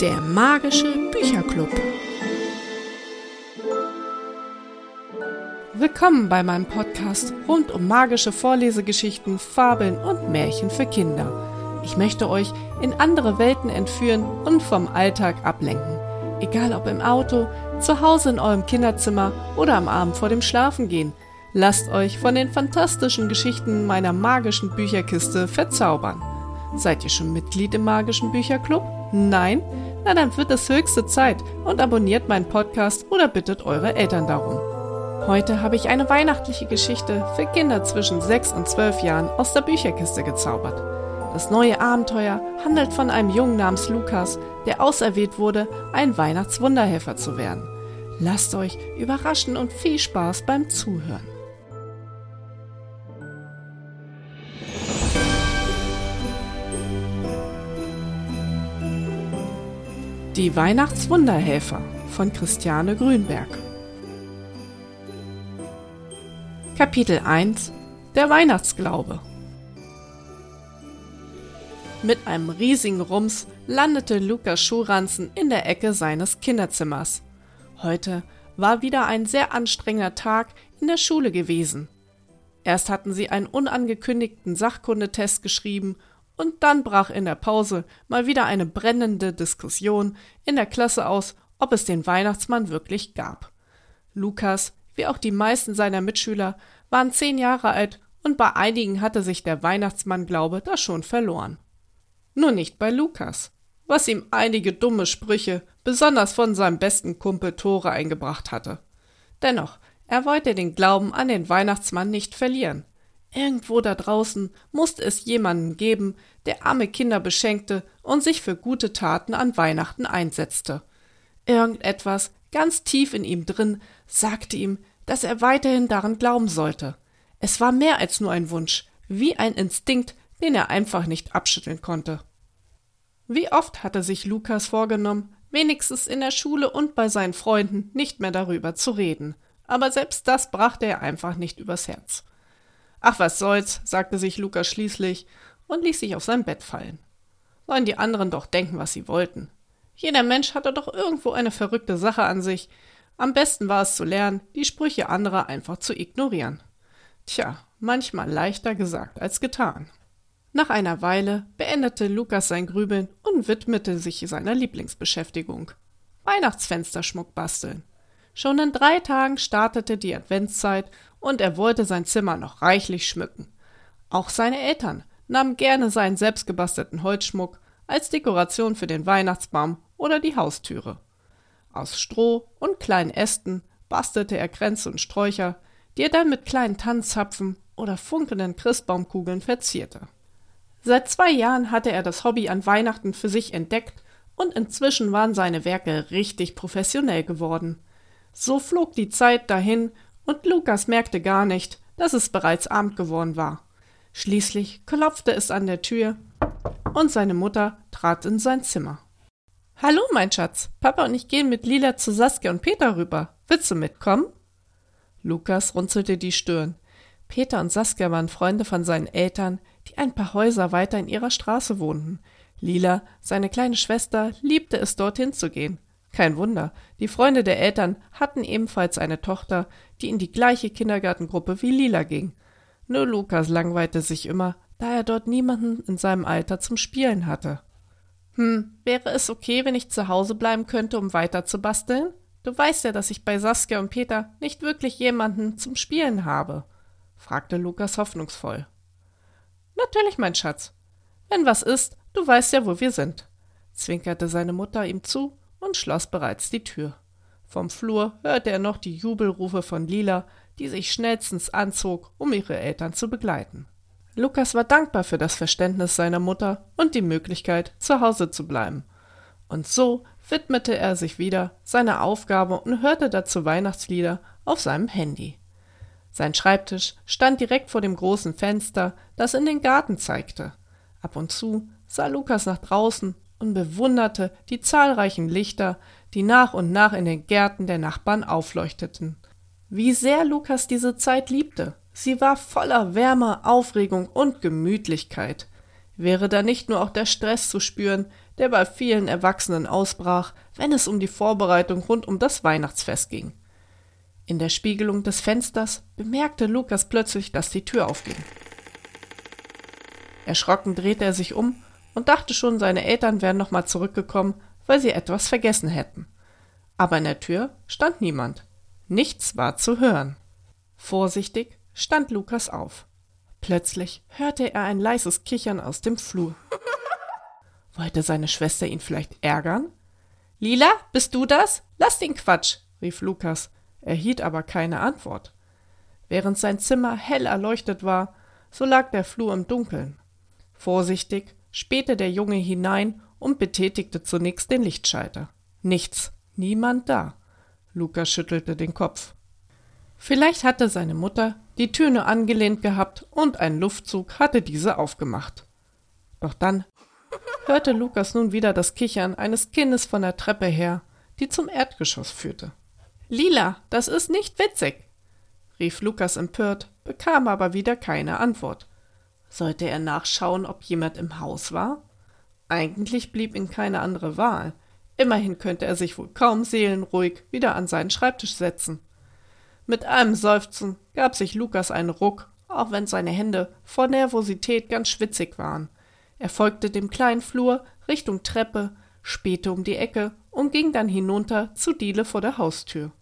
Der magische Bücherclub. Willkommen bei meinem Podcast rund um magische Vorlesegeschichten, Fabeln und Märchen für Kinder. Ich möchte euch in andere Welten entführen und vom Alltag ablenken. Egal ob im Auto, zu Hause in eurem Kinderzimmer oder am Abend vor dem Schlafengehen. Lasst euch von den fantastischen Geschichten meiner magischen Bücherkiste verzaubern. Seid ihr schon Mitglied im magischen Bücherclub? Nein? Na dann wird es höchste Zeit und abonniert meinen Podcast oder bittet eure Eltern darum. Heute habe ich eine weihnachtliche Geschichte für Kinder zwischen 6 und 12 Jahren aus der Bücherkiste gezaubert. Das neue Abenteuer handelt von einem Jungen namens Lukas, der auserwählt wurde, ein Weihnachtswunderhelfer zu werden. Lasst euch überraschen und viel Spaß beim Zuhören. Die Weihnachtswunderhelfer von Christiane Grünberg Kapitel 1 Der Weihnachtsglaube Mit einem riesigen Rums landete Lukas Schuhranzen in der Ecke seines Kinderzimmers. Heute war wieder ein sehr anstrengender Tag in der Schule gewesen. Erst hatten sie einen unangekündigten Sachkundetest geschrieben und dann brach in der Pause mal wieder eine brennende Diskussion in der Klasse aus, ob es den Weihnachtsmann wirklich gab. Lukas, wie auch die meisten seiner Mitschüler, waren zehn Jahre alt und bei einigen hatte sich der Weihnachtsmann-Glaube da schon verloren. Nur nicht bei Lukas, was ihm einige dumme Sprüche, besonders von seinem besten Kumpel Tore eingebracht hatte. Dennoch, er wollte den Glauben an den Weihnachtsmann nicht verlieren. Irgendwo da draußen musste es jemanden geben, der arme Kinder beschenkte und sich für gute Taten an Weihnachten einsetzte. Irgendetwas ganz tief in ihm drin sagte ihm, dass er weiterhin daran glauben sollte. Es war mehr als nur ein Wunsch, wie ein Instinkt, den er einfach nicht abschütteln konnte. Wie oft hatte sich Lukas vorgenommen, wenigstens in der Schule und bei seinen Freunden nicht mehr darüber zu reden, aber selbst das brachte er einfach nicht übers Herz. Ach, was soll's, sagte sich Lukas schließlich und ließ sich auf sein Bett fallen. Sollen die anderen doch denken, was sie wollten. Jeder Mensch hatte doch irgendwo eine verrückte Sache an sich. Am besten war es zu lernen, die Sprüche anderer einfach zu ignorieren. Tja, manchmal leichter gesagt als getan. Nach einer Weile beendete Lukas sein Grübeln und widmete sich seiner Lieblingsbeschäftigung. Weihnachtsfensterschmuck basteln. Schon in drei Tagen startete die Adventszeit und er wollte sein Zimmer noch reichlich schmücken. Auch seine Eltern nahmen gerne seinen selbstgebastelten Holzschmuck als Dekoration für den Weihnachtsbaum oder die Haustüre. Aus Stroh und kleinen Ästen bastelte er Kränze und Sträucher, die er dann mit kleinen Tannenzapfen oder funkelnden Christbaumkugeln verzierte. Seit zwei Jahren hatte er das Hobby an Weihnachten für sich entdeckt und inzwischen waren seine Werke richtig professionell geworden. So flog die Zeit dahin und Lukas merkte gar nicht, dass es bereits Abend geworden war. Schließlich klopfte es an der Tür und seine Mutter trat in sein Zimmer. Hallo, mein Schatz. Papa und ich gehen mit Lila zu Saskia und Peter rüber. Willst du mitkommen? Lukas runzelte die Stirn. Peter und Saskia waren Freunde von seinen Eltern, die ein paar Häuser weiter in ihrer Straße wohnten. Lila, seine kleine Schwester, liebte es, dorthin zu gehen. Kein Wunder, die Freunde der Eltern hatten ebenfalls eine Tochter, die in die gleiche Kindergartengruppe wie Lila ging. Nur Lukas langweilte sich immer, da er dort niemanden in seinem Alter zum Spielen hatte. Hm, wäre es okay, wenn ich zu Hause bleiben könnte, um weiter zu basteln? Du weißt ja, dass ich bei Saskia und Peter nicht wirklich jemanden zum Spielen habe, fragte Lukas hoffnungsvoll. Natürlich, mein Schatz. Wenn was ist, du weißt ja, wo wir sind, zwinkerte seine Mutter ihm zu und schloss bereits die Tür. Vom Flur hörte er noch die Jubelrufe von Lila, die sich schnellstens anzog, um ihre Eltern zu begleiten. Lukas war dankbar für das Verständnis seiner Mutter und die Möglichkeit, zu Hause zu bleiben. Und so widmete er sich wieder seiner Aufgabe und hörte dazu Weihnachtslieder auf seinem Handy. Sein Schreibtisch stand direkt vor dem großen Fenster, das in den Garten zeigte. Ab und zu sah Lukas nach draußen und bewunderte die zahlreichen Lichter, die nach und nach in den Gärten der Nachbarn aufleuchteten. Wie sehr Lukas diese Zeit liebte. Sie war voller Wärme, Aufregung und Gemütlichkeit. Wäre da nicht nur auch der Stress zu spüren, der bei vielen Erwachsenen ausbrach, wenn es um die Vorbereitung rund um das Weihnachtsfest ging. In der Spiegelung des Fensters bemerkte Lukas plötzlich, dass die Tür aufging. Erschrocken drehte er sich um und dachte schon, seine Eltern wären nochmal zurückgekommen, weil sie etwas vergessen hätten. Aber in der Tür stand niemand. Nichts war zu hören. Vorsichtig stand Lukas auf. Plötzlich hörte er ein leises Kichern aus dem Flur. Wollte seine Schwester ihn vielleicht ärgern? Lila, bist du das? Lass den Quatsch, rief Lukas, erhielt aber keine Antwort. Während sein Zimmer hell erleuchtet war, so lag der Flur im Dunkeln. Vorsichtig spähte der Junge hinein und betätigte zunächst den Lichtschalter. Nichts, niemand da. Lukas schüttelte den Kopf. Vielleicht hatte seine Mutter die Tür nur angelehnt gehabt und ein Luftzug hatte diese aufgemacht. Doch dann hörte Lukas nun wieder das Kichern eines Kindes von der Treppe her, die zum Erdgeschoss führte. Lila, das ist nicht witzig, rief Lukas empört, bekam aber wieder keine Antwort. Sollte er nachschauen, ob jemand im Haus war? Eigentlich blieb ihm keine andere Wahl. Immerhin könnte er sich wohl kaum seelenruhig wieder an seinen Schreibtisch setzen. Mit einem Seufzen gab sich Lukas einen Ruck, auch wenn seine Hände vor Nervosität ganz schwitzig waren. Er folgte dem kleinen Flur Richtung Treppe, spähte um die Ecke und ging dann hinunter zu Diele vor der Haustür.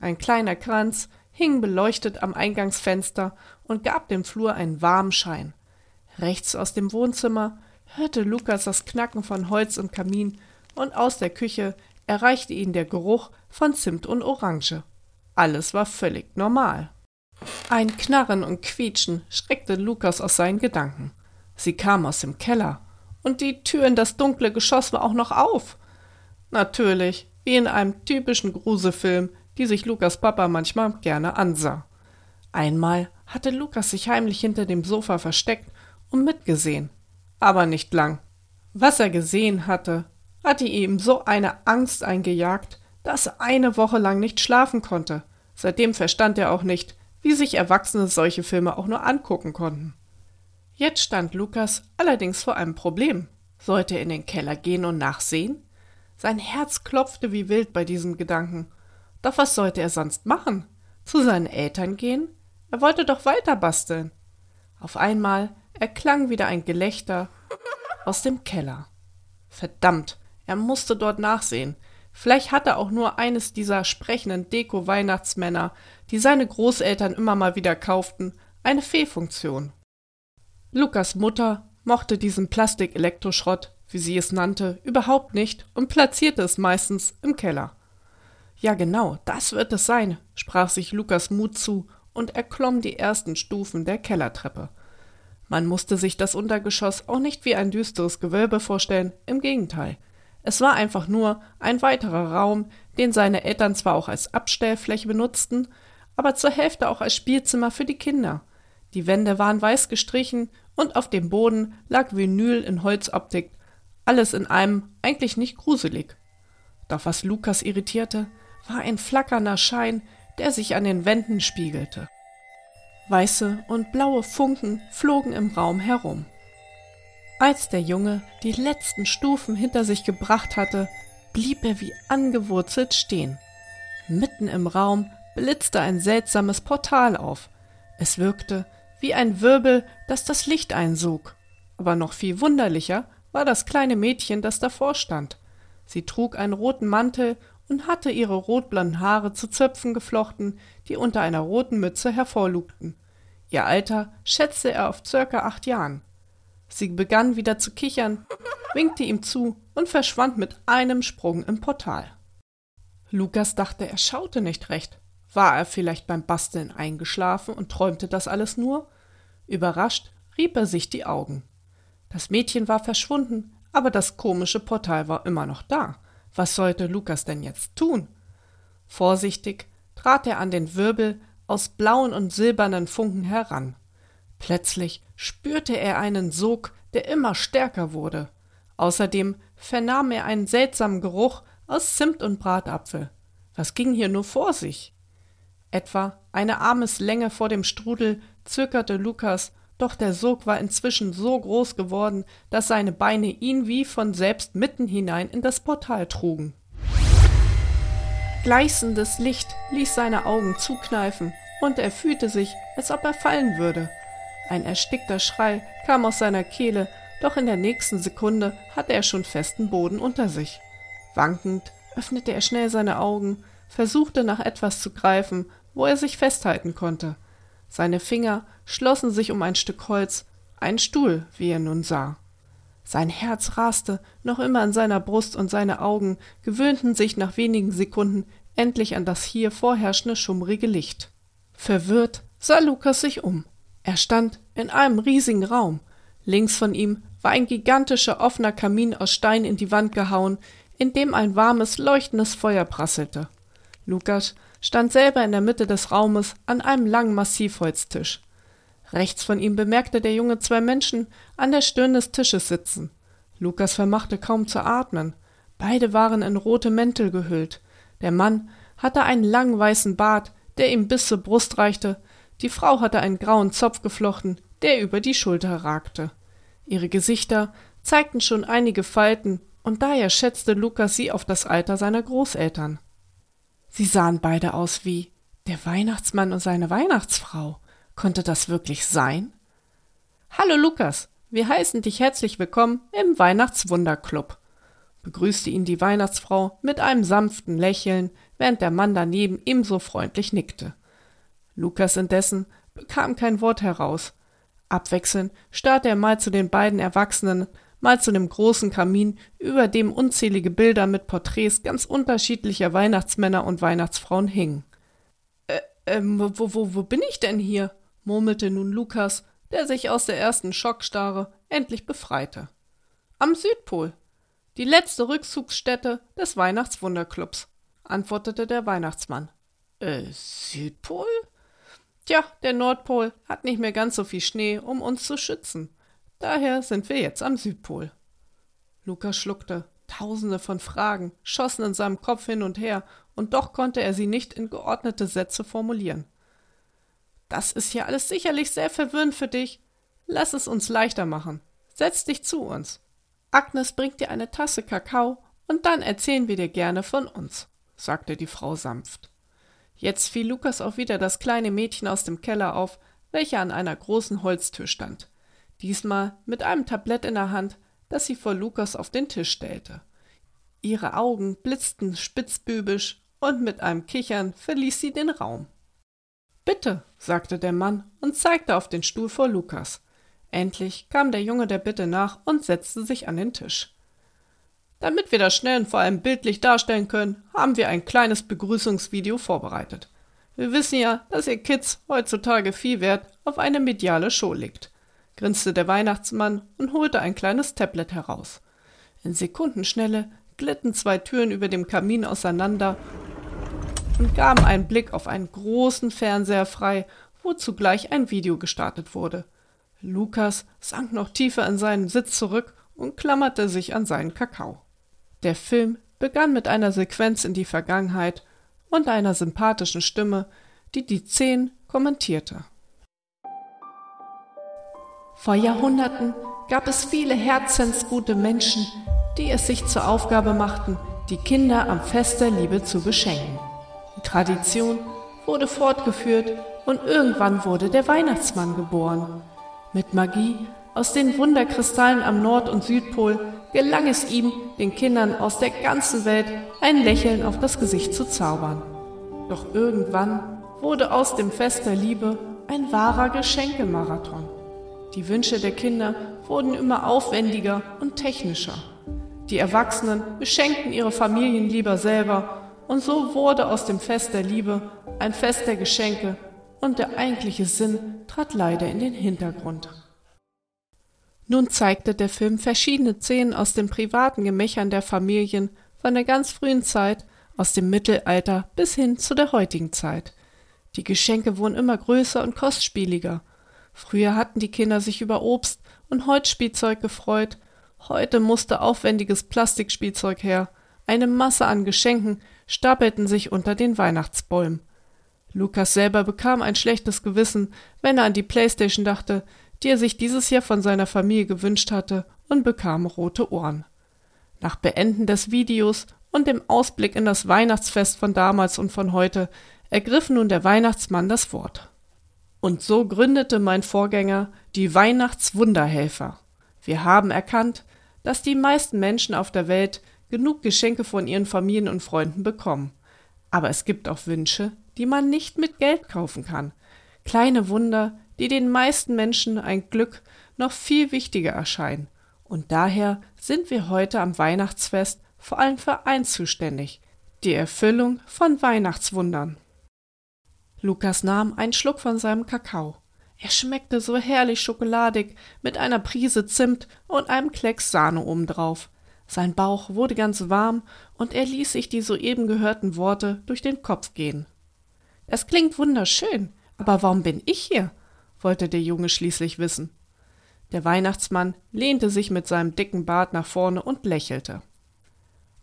Ein kleiner Kranz hing beleuchtet am Eingangsfenster und gab dem Flur einen warmen Schein. Rechts aus dem Wohnzimmer hörte Lukas das Knacken von Holz im Kamin und aus der Küche erreichte ihn der Geruch von Zimt und Orange. Alles war völlig normal. Ein Knarren und Quietschen schreckte Lukas aus seinen Gedanken. Sie kam aus dem Keller, und die Tür in das dunkle Geschoss war auch noch auf. Natürlich, wie in einem typischen Gruselfilm, die sich Lukas Papa manchmal gerne ansah. Einmal hatte Lukas sich heimlich hinter dem Sofa versteckt und mitgesehen, aber nicht lang. Was er gesehen hatte, hatte ihm so eine Angst eingejagt, dass er eine Woche lang nicht schlafen konnte. Seitdem verstand er auch nicht, wie sich Erwachsene solche Filme auch nur angucken konnten. Jetzt stand Lukas allerdings vor einem Problem. Sollte er in den Keller gehen und nachsehen? Sein Herz klopfte wie wild bei diesem Gedanken. Doch was sollte er sonst machen? Zu seinen Eltern gehen? Er wollte doch weiter basteln. Auf einmal erklang wieder ein Gelächter aus dem Keller. Verdammt, er musste dort nachsehen. Vielleicht hatte auch nur eines dieser sprechenden Deko-Weihnachtsmänner, die seine Großeltern immer mal wieder kauften, eine Fehlfunktion. Lukas Mutter mochte diesen Plastik-Elektroschrott, wie sie es nannte, überhaupt nicht und platzierte es meistens im Keller. Ja, genau, das wird es sein, sprach sich Lukas Mut zu und erklomm die ersten Stufen der Kellertreppe. Man musste sich das Untergeschoss auch nicht wie ein düsteres Gewölbe vorstellen, im Gegenteil. Es war einfach nur ein weiterer Raum, den seine Eltern zwar auch als Abstellfläche benutzten, aber zur Hälfte auch als Spielzimmer für die Kinder. Die Wände waren weiß gestrichen und auf dem Boden lag Vinyl in Holzoptik. Alles in einem eigentlich nicht gruselig. Doch was Lukas irritierte, war ein flackernder Schein, der sich an den Wänden spiegelte. Weiße und blaue Funken flogen im Raum herum. Als der Junge die letzten Stufen hinter sich gebracht hatte, blieb er wie angewurzelt stehen. Mitten im Raum blitzte ein seltsames Portal auf. Es wirkte wie ein Wirbel, das das Licht einsog. Aber noch viel wunderlicher war das kleine Mädchen, das davor stand. Sie trug einen roten Mantel und hatte ihre rotblonden Haare zu Zöpfen geflochten, die unter einer roten Mütze hervorlugten. Ihr Alter schätzte er auf circa acht Jahren. Sie begann wieder zu kichern, winkte ihm zu und verschwand mit einem Sprung im Portal. Lukas dachte, er schaute nicht recht. War er vielleicht beim Basteln eingeschlafen und träumte das alles nur? Überrascht rieb er sich die Augen. Das Mädchen war verschwunden, aber das komische Portal war immer noch da. Was sollte Lukas denn jetzt tun? Vorsichtig trat er an den Wirbel aus blauen und silbernen Funken heran. Plötzlich spürte er einen Sog, der immer stärker wurde. Außerdem vernahm er einen seltsamen Geruch aus Zimt und Bratapfel. Was ging hier nur vor sich? Etwa eine Armeslänge vor dem Strudel zögerte Lukas, doch der Sog war inzwischen so groß geworden, dass seine Beine ihn wie von selbst mitten hinein in das Portal trugen. Gleißendes Licht ließ seine Augen zukneifen, und er fühlte sich, als ob er fallen würde. Ein erstickter Schrei kam aus seiner Kehle, doch in der nächsten Sekunde hatte er schon festen Boden unter sich. Wankend öffnete er schnell seine Augen, versuchte nach etwas zu greifen, wo er sich festhalten konnte. Seine Finger schlossen sich um ein Stück Holz, ein Stuhl, wie er nun sah. Sein Herz raste noch immer an seiner Brust und seine Augen gewöhnten sich nach wenigen Sekunden endlich an das hier vorherrschende schummrige Licht. Verwirrt sah Lukas sich um. Er stand in einem riesigen Raum. Links von ihm war ein gigantischer offener Kamin aus Stein in die Wand gehauen, in dem ein warmes, leuchtendes Feuer prasselte. Lukas stand selber in der Mitte des Raumes an einem langen Massivholztisch. Rechts von ihm bemerkte der Junge zwei Menschen an der Stirn des Tisches sitzen. Lukas vermachte kaum zu atmen. Beide waren in rote Mäntel gehüllt. Der Mann hatte einen langen weißen Bart, der ihm bis zur Brust reichte, die Frau hatte einen grauen Zopf geflochten, der über die Schulter ragte. Ihre Gesichter zeigten schon einige Falten, und daher schätzte Lukas sie auf das Alter seiner Großeltern. Sie sahen beide aus wie der Weihnachtsmann und seine Weihnachtsfrau. Konnte das wirklich sein? Hallo Lukas, wir heißen dich herzlich willkommen im Weihnachtswunderclub, begrüßte ihn die Weihnachtsfrau mit einem sanften Lächeln, während der Mann daneben ebenso freundlich nickte. Lukas indessen bekam kein Wort heraus. Abwechselnd starrte er mal zu den beiden Erwachsenen, mal zu dem großen Kamin, über dem unzählige Bilder mit Porträts ganz unterschiedlicher Weihnachtsmänner und Weihnachtsfrauen hingen. Äh, ähm, wo, wo, wo bin ich denn hier? murmelte nun Lukas, der sich aus der ersten Schockstarre endlich befreite. Am Südpol. Die letzte Rückzugsstätte des Weihnachtswunderclubs, antwortete der Weihnachtsmann. Äh, Südpol? Tja, der Nordpol hat nicht mehr ganz so viel Schnee, um uns zu schützen. Daher sind wir jetzt am Südpol. Lukas schluckte. Tausende von Fragen schossen in seinem Kopf hin und her, und doch konnte er sie nicht in geordnete Sätze formulieren. Das ist ja alles sicherlich sehr verwirrend für dich. Lass es uns leichter machen. Setz dich zu uns. Agnes bringt dir eine Tasse Kakao, und dann erzählen wir dir gerne von uns, sagte die Frau sanft. Jetzt fiel Lukas auch wieder das kleine Mädchen aus dem Keller auf, welche an einer großen Holztür stand diesmal mit einem Tablett in der Hand, das sie vor Lukas auf den Tisch stellte. Ihre Augen blitzten spitzbübisch, und mit einem Kichern verließ sie den Raum. Bitte, sagte der Mann und zeigte auf den Stuhl vor Lukas. Endlich kam der Junge der Bitte nach und setzte sich an den Tisch. Damit wir das schnell und vor allem bildlich darstellen können, haben wir ein kleines Begrüßungsvideo vorbereitet. Wir wissen ja, dass ihr Kids heutzutage viel Wert auf eine mediale Show legt grinste der Weihnachtsmann und holte ein kleines Tablet heraus. In Sekundenschnelle glitten zwei Türen über dem Kamin auseinander und gaben einen Blick auf einen großen Fernseher frei, wo zugleich ein Video gestartet wurde. Lukas sank noch tiefer in seinen Sitz zurück und klammerte sich an seinen Kakao. Der Film begann mit einer Sequenz in die Vergangenheit und einer sympathischen Stimme, die die Szenen kommentierte. Vor Jahrhunderten gab es viele herzensgute Menschen, die es sich zur Aufgabe machten, die Kinder am Fest der Liebe zu beschenken. Die Tradition wurde fortgeführt und irgendwann wurde der Weihnachtsmann geboren. Mit Magie aus den Wunderkristallen am Nord- und Südpol gelang es ihm, den Kindern aus der ganzen Welt ein Lächeln auf das Gesicht zu zaubern. Doch irgendwann wurde aus dem Fest der Liebe ein wahrer Geschenkemarathon. Die Wünsche der Kinder wurden immer aufwendiger und technischer. Die Erwachsenen beschenkten ihre Familien lieber selber und so wurde aus dem Fest der Liebe ein Fest der Geschenke und der eigentliche Sinn trat leider in den Hintergrund. Nun zeigte der Film verschiedene Szenen aus den privaten Gemächern der Familien von der ganz frühen Zeit, aus dem Mittelalter bis hin zu der heutigen Zeit. Die Geschenke wurden immer größer und kostspieliger – Früher hatten die Kinder sich über Obst und Holzspielzeug gefreut, heute musste aufwendiges Plastikspielzeug her. Eine Masse an Geschenken stapelten sich unter den Weihnachtsbäumen. Lukas selber bekam ein schlechtes Gewissen, wenn er an die Playstation dachte, die er sich dieses Jahr von seiner Familie gewünscht hatte, und bekam rote Ohren. Nach Beenden des Videos und dem Ausblick in das Weihnachtsfest von damals und von heute ergriff nun der Weihnachtsmann das Wort. Und so gründete mein Vorgänger die Weihnachtswunderhelfer. Wir haben erkannt, dass die meisten Menschen auf der Welt genug Geschenke von ihren Familien und Freunden bekommen. Aber es gibt auch Wünsche, die man nicht mit Geld kaufen kann. Kleine Wunder, die den meisten Menschen ein Glück noch viel wichtiger erscheinen. Und daher sind wir heute am Weihnachtsfest vor allem für eins zuständig, die Erfüllung von Weihnachtswundern. Lukas nahm einen Schluck von seinem Kakao. Er schmeckte so herrlich schokoladig mit einer Prise Zimt und einem Klecks Sahne obendrauf. Sein Bauch wurde ganz warm und er ließ sich die soeben gehörten Worte durch den Kopf gehen. Es klingt wunderschön, aber warum bin ich hier? wollte der Junge schließlich wissen. Der Weihnachtsmann lehnte sich mit seinem dicken Bart nach vorne und lächelte.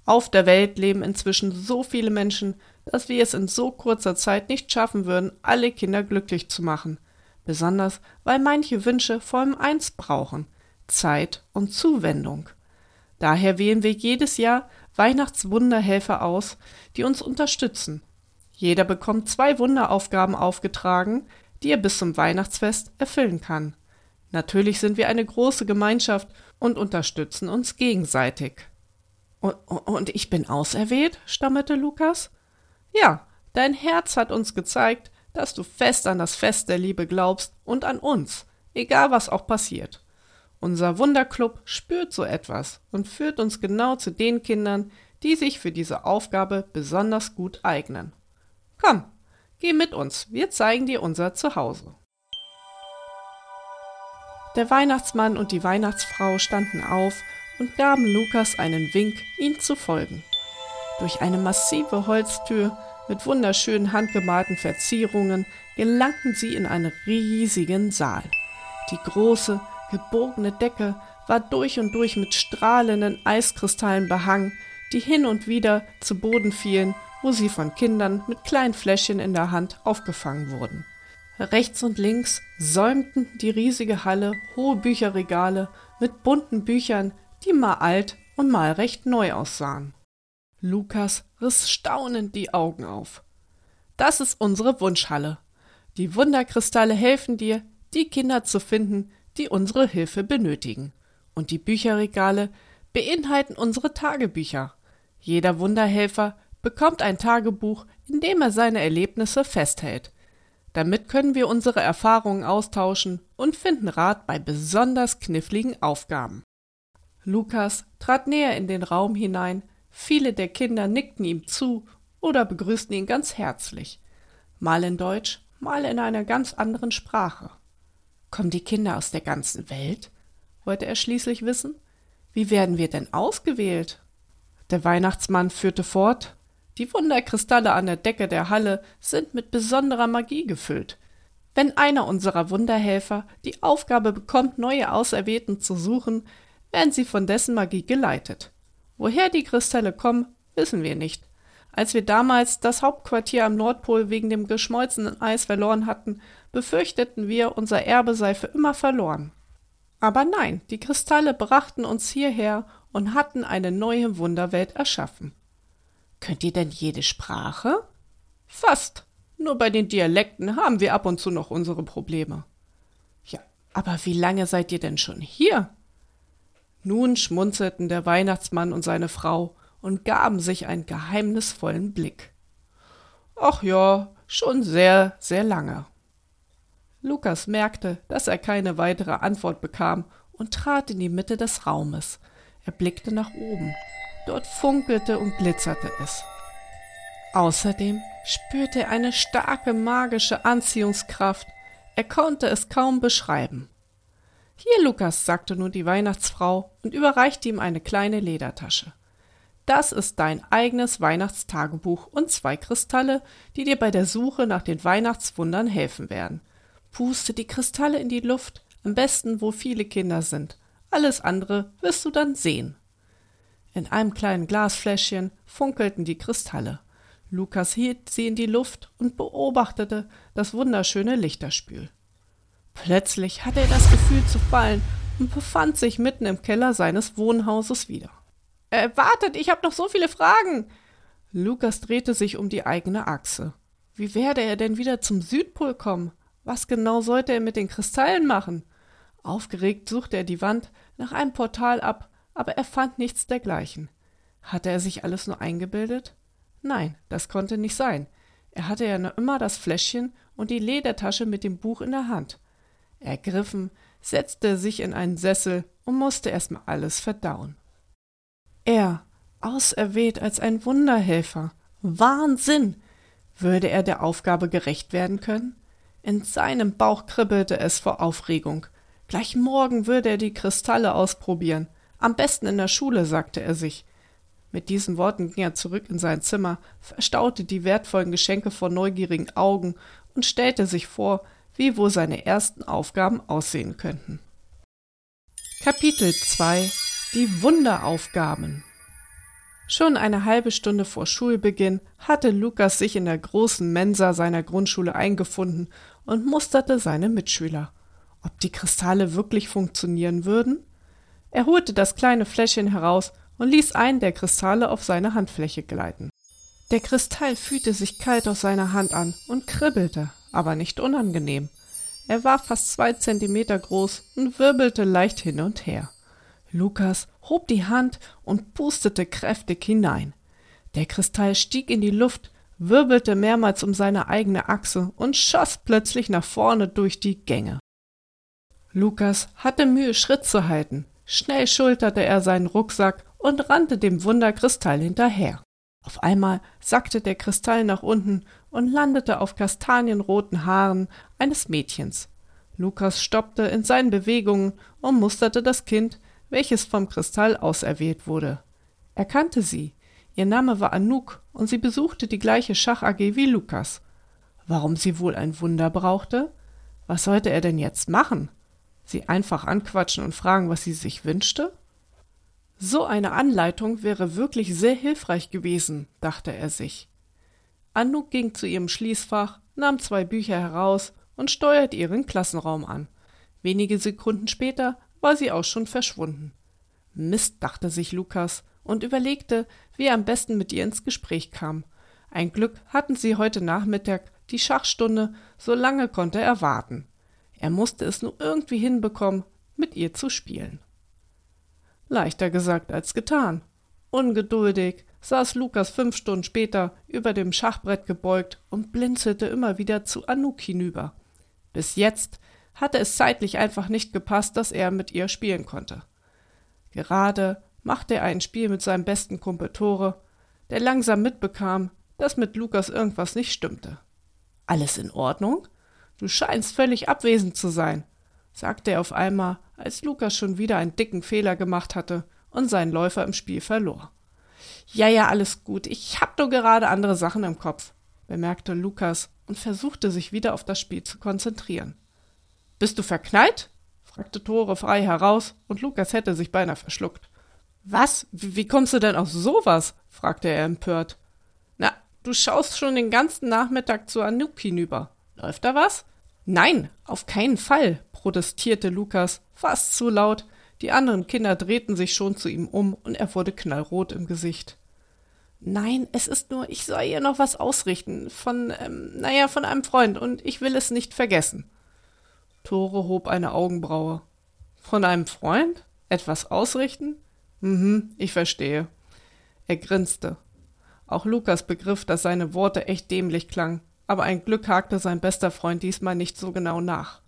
Auf der Welt leben inzwischen so viele Menschen, dass wir es in so kurzer Zeit nicht schaffen würden, alle Kinder glücklich zu machen. Besonders, weil manche Wünsche vor allem eins brauchen Zeit und Zuwendung. Daher wählen wir jedes Jahr Weihnachtswunderhelfer aus, die uns unterstützen. Jeder bekommt zwei Wunderaufgaben aufgetragen, die er bis zum Weihnachtsfest erfüllen kann. Natürlich sind wir eine große Gemeinschaft und unterstützen uns gegenseitig. Und, und ich bin auserwählt? stammelte Lukas. Ja, dein Herz hat uns gezeigt, dass du fest an das Fest der Liebe glaubst und an uns, egal was auch passiert. Unser Wunderclub spürt so etwas und führt uns genau zu den Kindern, die sich für diese Aufgabe besonders gut eignen. Komm, geh mit uns, wir zeigen dir unser Zuhause. Der Weihnachtsmann und die Weihnachtsfrau standen auf und gaben Lukas einen Wink, ihm zu folgen. Durch eine massive Holztür mit wunderschönen handgemalten Verzierungen gelangten sie in einen riesigen Saal. Die große, gebogene Decke war durch und durch mit strahlenden Eiskristallen behangen, die hin und wieder zu Boden fielen, wo sie von Kindern mit kleinen Fläschchen in der Hand aufgefangen wurden. Rechts und links säumten die riesige Halle hohe Bücherregale mit bunten Büchern, die mal alt und mal recht neu aussahen. Lukas riss staunend die Augen auf. Das ist unsere Wunschhalle. Die Wunderkristalle helfen dir, die Kinder zu finden, die unsere Hilfe benötigen. Und die Bücherregale beinhalten unsere Tagebücher. Jeder Wunderhelfer bekommt ein Tagebuch, in dem er seine Erlebnisse festhält. Damit können wir unsere Erfahrungen austauschen und finden Rat bei besonders kniffligen Aufgaben. Lukas trat näher in den Raum hinein, viele der Kinder nickten ihm zu oder begrüßten ihn ganz herzlich, mal in Deutsch, mal in einer ganz anderen Sprache. Kommen die Kinder aus der ganzen Welt? wollte er schließlich wissen. Wie werden wir denn ausgewählt? Der Weihnachtsmann führte fort die Wunderkristalle an der Decke der Halle sind mit besonderer Magie gefüllt. Wenn einer unserer Wunderhelfer die Aufgabe bekommt, neue Auserwählten zu suchen, werden sie von dessen Magie geleitet. Woher die Kristalle kommen, wissen wir nicht. Als wir damals das Hauptquartier am Nordpol wegen dem geschmolzenen Eis verloren hatten, befürchteten wir, unser Erbe sei für immer verloren. Aber nein, die Kristalle brachten uns hierher und hatten eine neue Wunderwelt erschaffen. Könnt ihr denn jede Sprache? Fast. Nur bei den Dialekten haben wir ab und zu noch unsere Probleme. Ja, aber wie lange seid ihr denn schon hier? Nun schmunzelten der Weihnachtsmann und seine Frau und gaben sich einen geheimnisvollen Blick. Ach ja, schon sehr, sehr lange. Lukas merkte, dass er keine weitere Antwort bekam und trat in die Mitte des Raumes. Er blickte nach oben. Dort funkelte und glitzerte es. Außerdem spürte er eine starke magische Anziehungskraft. Er konnte es kaum beschreiben. Hier, Lukas, sagte nun die Weihnachtsfrau und überreichte ihm eine kleine Ledertasche. Das ist dein eigenes Weihnachtstagebuch und zwei Kristalle, die dir bei der Suche nach den Weihnachtswundern helfen werden. Puste die Kristalle in die Luft, am besten wo viele Kinder sind. Alles andere wirst du dann sehen. In einem kleinen Glasfläschchen funkelten die Kristalle. Lukas hielt sie in die Luft und beobachtete das wunderschöne Lichterspül. Plötzlich hatte er das Gefühl zu fallen und befand sich mitten im Keller seines Wohnhauses wieder. Äh, wartet, ich habe noch so viele Fragen. Lukas drehte sich um die eigene Achse. Wie werde er denn wieder zum Südpol kommen? Was genau sollte er mit den Kristallen machen? Aufgeregt suchte er die Wand nach einem Portal ab, aber er fand nichts dergleichen. Hatte er sich alles nur eingebildet? Nein, das konnte nicht sein. Er hatte ja noch immer das Fläschchen und die Ledertasche mit dem Buch in der Hand. Ergriffen, setzte er sich in einen Sessel und musste erstmal alles verdauen. Er, auserwählt als ein Wunderhelfer. Wahnsinn! Würde er der Aufgabe gerecht werden können? In seinem Bauch kribbelte es vor Aufregung. Gleich morgen würde er die Kristalle ausprobieren. Am besten in der Schule, sagte er sich. Mit diesen Worten ging er zurück in sein Zimmer, verstaute die wertvollen Geschenke vor neugierigen Augen und stellte sich vor, wie wohl seine ersten Aufgaben aussehen könnten. Kapitel 2 Die Wunderaufgaben Schon eine halbe Stunde vor Schulbeginn hatte Lukas sich in der großen Mensa seiner Grundschule eingefunden und musterte seine Mitschüler. Ob die Kristalle wirklich funktionieren würden? Er holte das kleine Fläschchen heraus und ließ einen der Kristalle auf seine Handfläche gleiten. Der Kristall fühlte sich kalt aus seiner Hand an und kribbelte, aber nicht unangenehm. Er war fast zwei Zentimeter groß und wirbelte leicht hin und her. Lukas hob die Hand und pustete kräftig hinein. Der Kristall stieg in die Luft, wirbelte mehrmals um seine eigene Achse und schoss plötzlich nach vorne durch die Gänge. Lukas hatte Mühe, Schritt zu halten. Schnell schulterte er seinen Rucksack und rannte dem Wunderkristall hinterher. Auf einmal sackte der Kristall nach unten und landete auf kastanienroten Haaren eines Mädchens. Lukas stoppte in seinen Bewegungen und musterte das Kind, welches vom Kristall auserwählt wurde. Er kannte sie. Ihr Name war Anouk und sie besuchte die gleiche Schach AG wie Lukas. Warum sie wohl ein Wunder brauchte? Was sollte er denn jetzt machen? Sie einfach anquatschen und fragen, was sie sich wünschte? So eine Anleitung wäre wirklich sehr hilfreich gewesen, dachte er sich. Anouk ging zu ihrem Schließfach, nahm zwei Bücher heraus und steuerte ihren Klassenraum an. Wenige Sekunden später war sie auch schon verschwunden. Mist, dachte sich Lukas und überlegte, wie er am besten mit ihr ins Gespräch kam. Ein Glück hatten sie heute Nachmittag die Schachstunde, so lange konnte er warten. Er musste es nur irgendwie hinbekommen, mit ihr zu spielen. Leichter gesagt als getan. Ungeduldig saß Lukas fünf Stunden später über dem Schachbrett gebeugt und blinzelte immer wieder zu Anouk hinüber. Bis jetzt hatte es zeitlich einfach nicht gepasst, dass er mit ihr spielen konnte. Gerade machte er ein Spiel mit seinem besten Kumpel Tore, der langsam mitbekam, dass mit Lukas irgendwas nicht stimmte. Alles in Ordnung? Du scheinst völlig abwesend zu sein, sagte er auf einmal als Lukas schon wieder einen dicken Fehler gemacht hatte und seinen Läufer im Spiel verlor. Ja, ja, alles gut. Ich hab nur gerade andere Sachen im Kopf, bemerkte Lukas und versuchte sich wieder auf das Spiel zu konzentrieren. Bist du verknallt? fragte Tore frei heraus und Lukas hätte sich beinahe verschluckt. Was? Wie kommst du denn auf sowas? fragte er empört. Na, du schaust schon den ganzen Nachmittag zu Anouk hinüber. Läuft da was? Nein, auf keinen Fall, protestierte Lukas, fast zu laut. Die anderen Kinder drehten sich schon zu ihm um und er wurde knallrot im Gesicht. Nein, es ist nur, ich soll ihr noch was ausrichten. Von, ähm, naja, von einem Freund und ich will es nicht vergessen. Tore hob eine Augenbraue. Von einem Freund? Etwas ausrichten? Mhm, ich verstehe. Er grinste. Auch Lukas begriff, dass seine Worte echt dämlich klangen, aber ein Glück hakte sein bester Freund diesmal nicht so genau nach.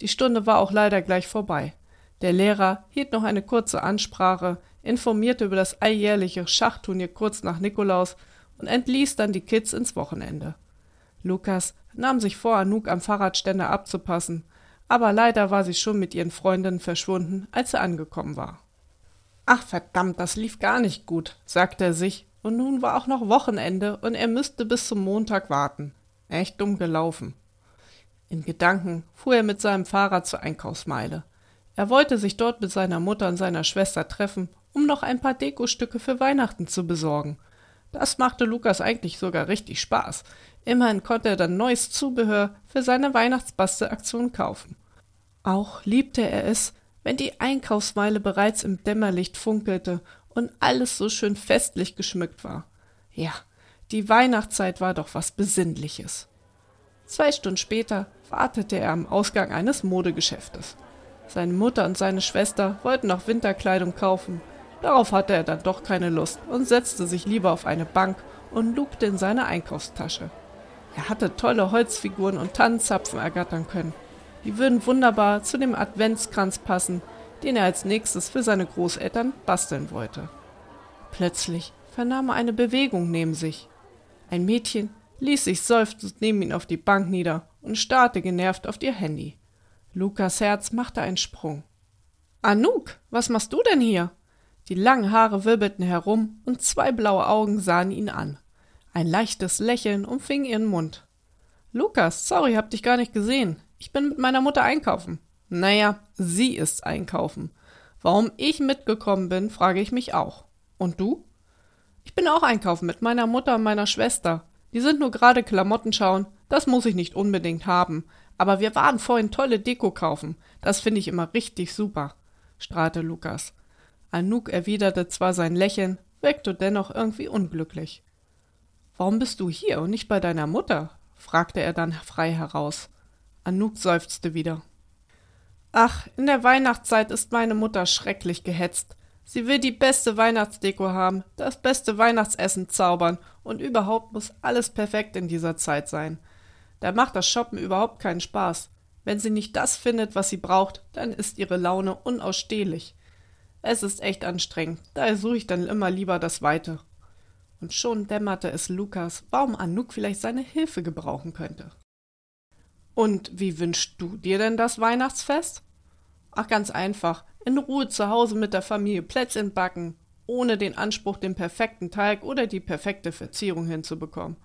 Die Stunde war auch leider gleich vorbei. Der Lehrer hielt noch eine kurze Ansprache, informierte über das alljährliche Schachturnier kurz nach Nikolaus und entließ dann die Kids ins Wochenende. Lukas nahm sich vor, Anouk am Fahrradständer abzupassen, aber leider war sie schon mit ihren Freundinnen verschwunden, als er angekommen war. Ach verdammt, das lief gar nicht gut, sagte er sich, und nun war auch noch Wochenende und er müsste bis zum Montag warten. Echt dumm gelaufen. In Gedanken fuhr er mit seinem Fahrrad zur Einkaufsmeile. Er wollte sich dort mit seiner Mutter und seiner Schwester treffen, um noch ein paar Dekostücke für Weihnachten zu besorgen. Das machte Lukas eigentlich sogar richtig Spaß. Immerhin konnte er dann neues Zubehör für seine Weihnachtsbastelaktion kaufen. Auch liebte er es, wenn die Einkaufsmeile bereits im Dämmerlicht funkelte und alles so schön festlich geschmückt war. Ja, die Weihnachtszeit war doch was Besinnliches. Zwei Stunden später wartete er am Ausgang eines Modegeschäftes. Seine Mutter und seine Schwester wollten noch Winterkleidung kaufen. Darauf hatte er dann doch keine Lust und setzte sich lieber auf eine Bank und lugte in seine Einkaufstasche. Er hatte tolle Holzfiguren und Tannenzapfen ergattern können. Die würden wunderbar zu dem Adventskranz passen, den er als nächstes für seine Großeltern basteln wollte. Plötzlich vernahm er eine Bewegung neben sich. Ein Mädchen ließ sich seufzend neben ihn auf die Bank nieder und starrte genervt auf ihr Handy. Lukas Herz machte einen Sprung. Anouk, was machst du denn hier? Die langen Haare wirbelten herum und zwei blaue Augen sahen ihn an. Ein leichtes Lächeln umfing ihren Mund. Lukas, sorry, hab dich gar nicht gesehen. Ich bin mit meiner Mutter einkaufen. Naja, sie ist einkaufen. Warum ich mitgekommen bin, frage ich mich auch. Und du? Ich bin auch einkaufen mit meiner Mutter und meiner Schwester. Die sind nur gerade Klamotten schauen. Das muss ich nicht unbedingt haben. Aber wir waren vorhin tolle Deko kaufen. Das finde ich immer richtig super, strahlte Lukas. Anouk erwiderte zwar sein Lächeln, wirkte dennoch irgendwie unglücklich. Warum bist du hier und nicht bei deiner Mutter? fragte er dann frei heraus. Anouk seufzte wieder. Ach, in der Weihnachtszeit ist meine Mutter schrecklich gehetzt. Sie will die beste Weihnachtsdeko haben, das beste Weihnachtsessen zaubern und überhaupt muss alles perfekt in dieser Zeit sein. Da macht das Shoppen überhaupt keinen Spaß. Wenn sie nicht das findet, was sie braucht, dann ist ihre Laune unausstehlich. Es ist echt anstrengend, daher suche ich dann immer lieber das Weite. Und schon dämmerte es Lukas, warum Anouk vielleicht seine Hilfe gebrauchen könnte. Und wie wünschst du dir denn das Weihnachtsfest? Ach, ganz einfach. In Ruhe zu Hause mit der Familie Plätzchen backen, ohne den Anspruch, den perfekten Teig oder die perfekte Verzierung hinzubekommen.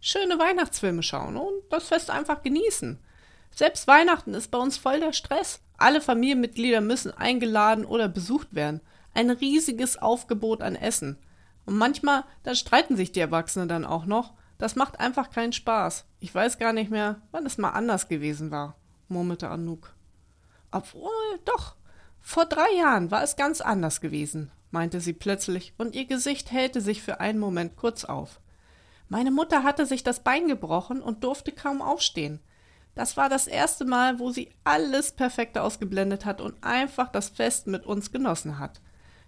Schöne Weihnachtsfilme schauen und das Fest einfach genießen. Selbst Weihnachten ist bei uns voll der Stress. Alle Familienmitglieder müssen eingeladen oder besucht werden. Ein riesiges Aufgebot an Essen. Und manchmal, da streiten sich die Erwachsenen dann auch noch. Das macht einfach keinen Spaß. Ich weiß gar nicht mehr, wann es mal anders gewesen war, murmelte Anouk. Obwohl, doch. Vor drei Jahren war es ganz anders gewesen, meinte sie plötzlich, und ihr Gesicht hellte sich für einen Moment kurz auf. Meine Mutter hatte sich das Bein gebrochen und durfte kaum aufstehen. Das war das erste Mal, wo sie alles perfekt ausgeblendet hat und einfach das Fest mit uns genossen hat.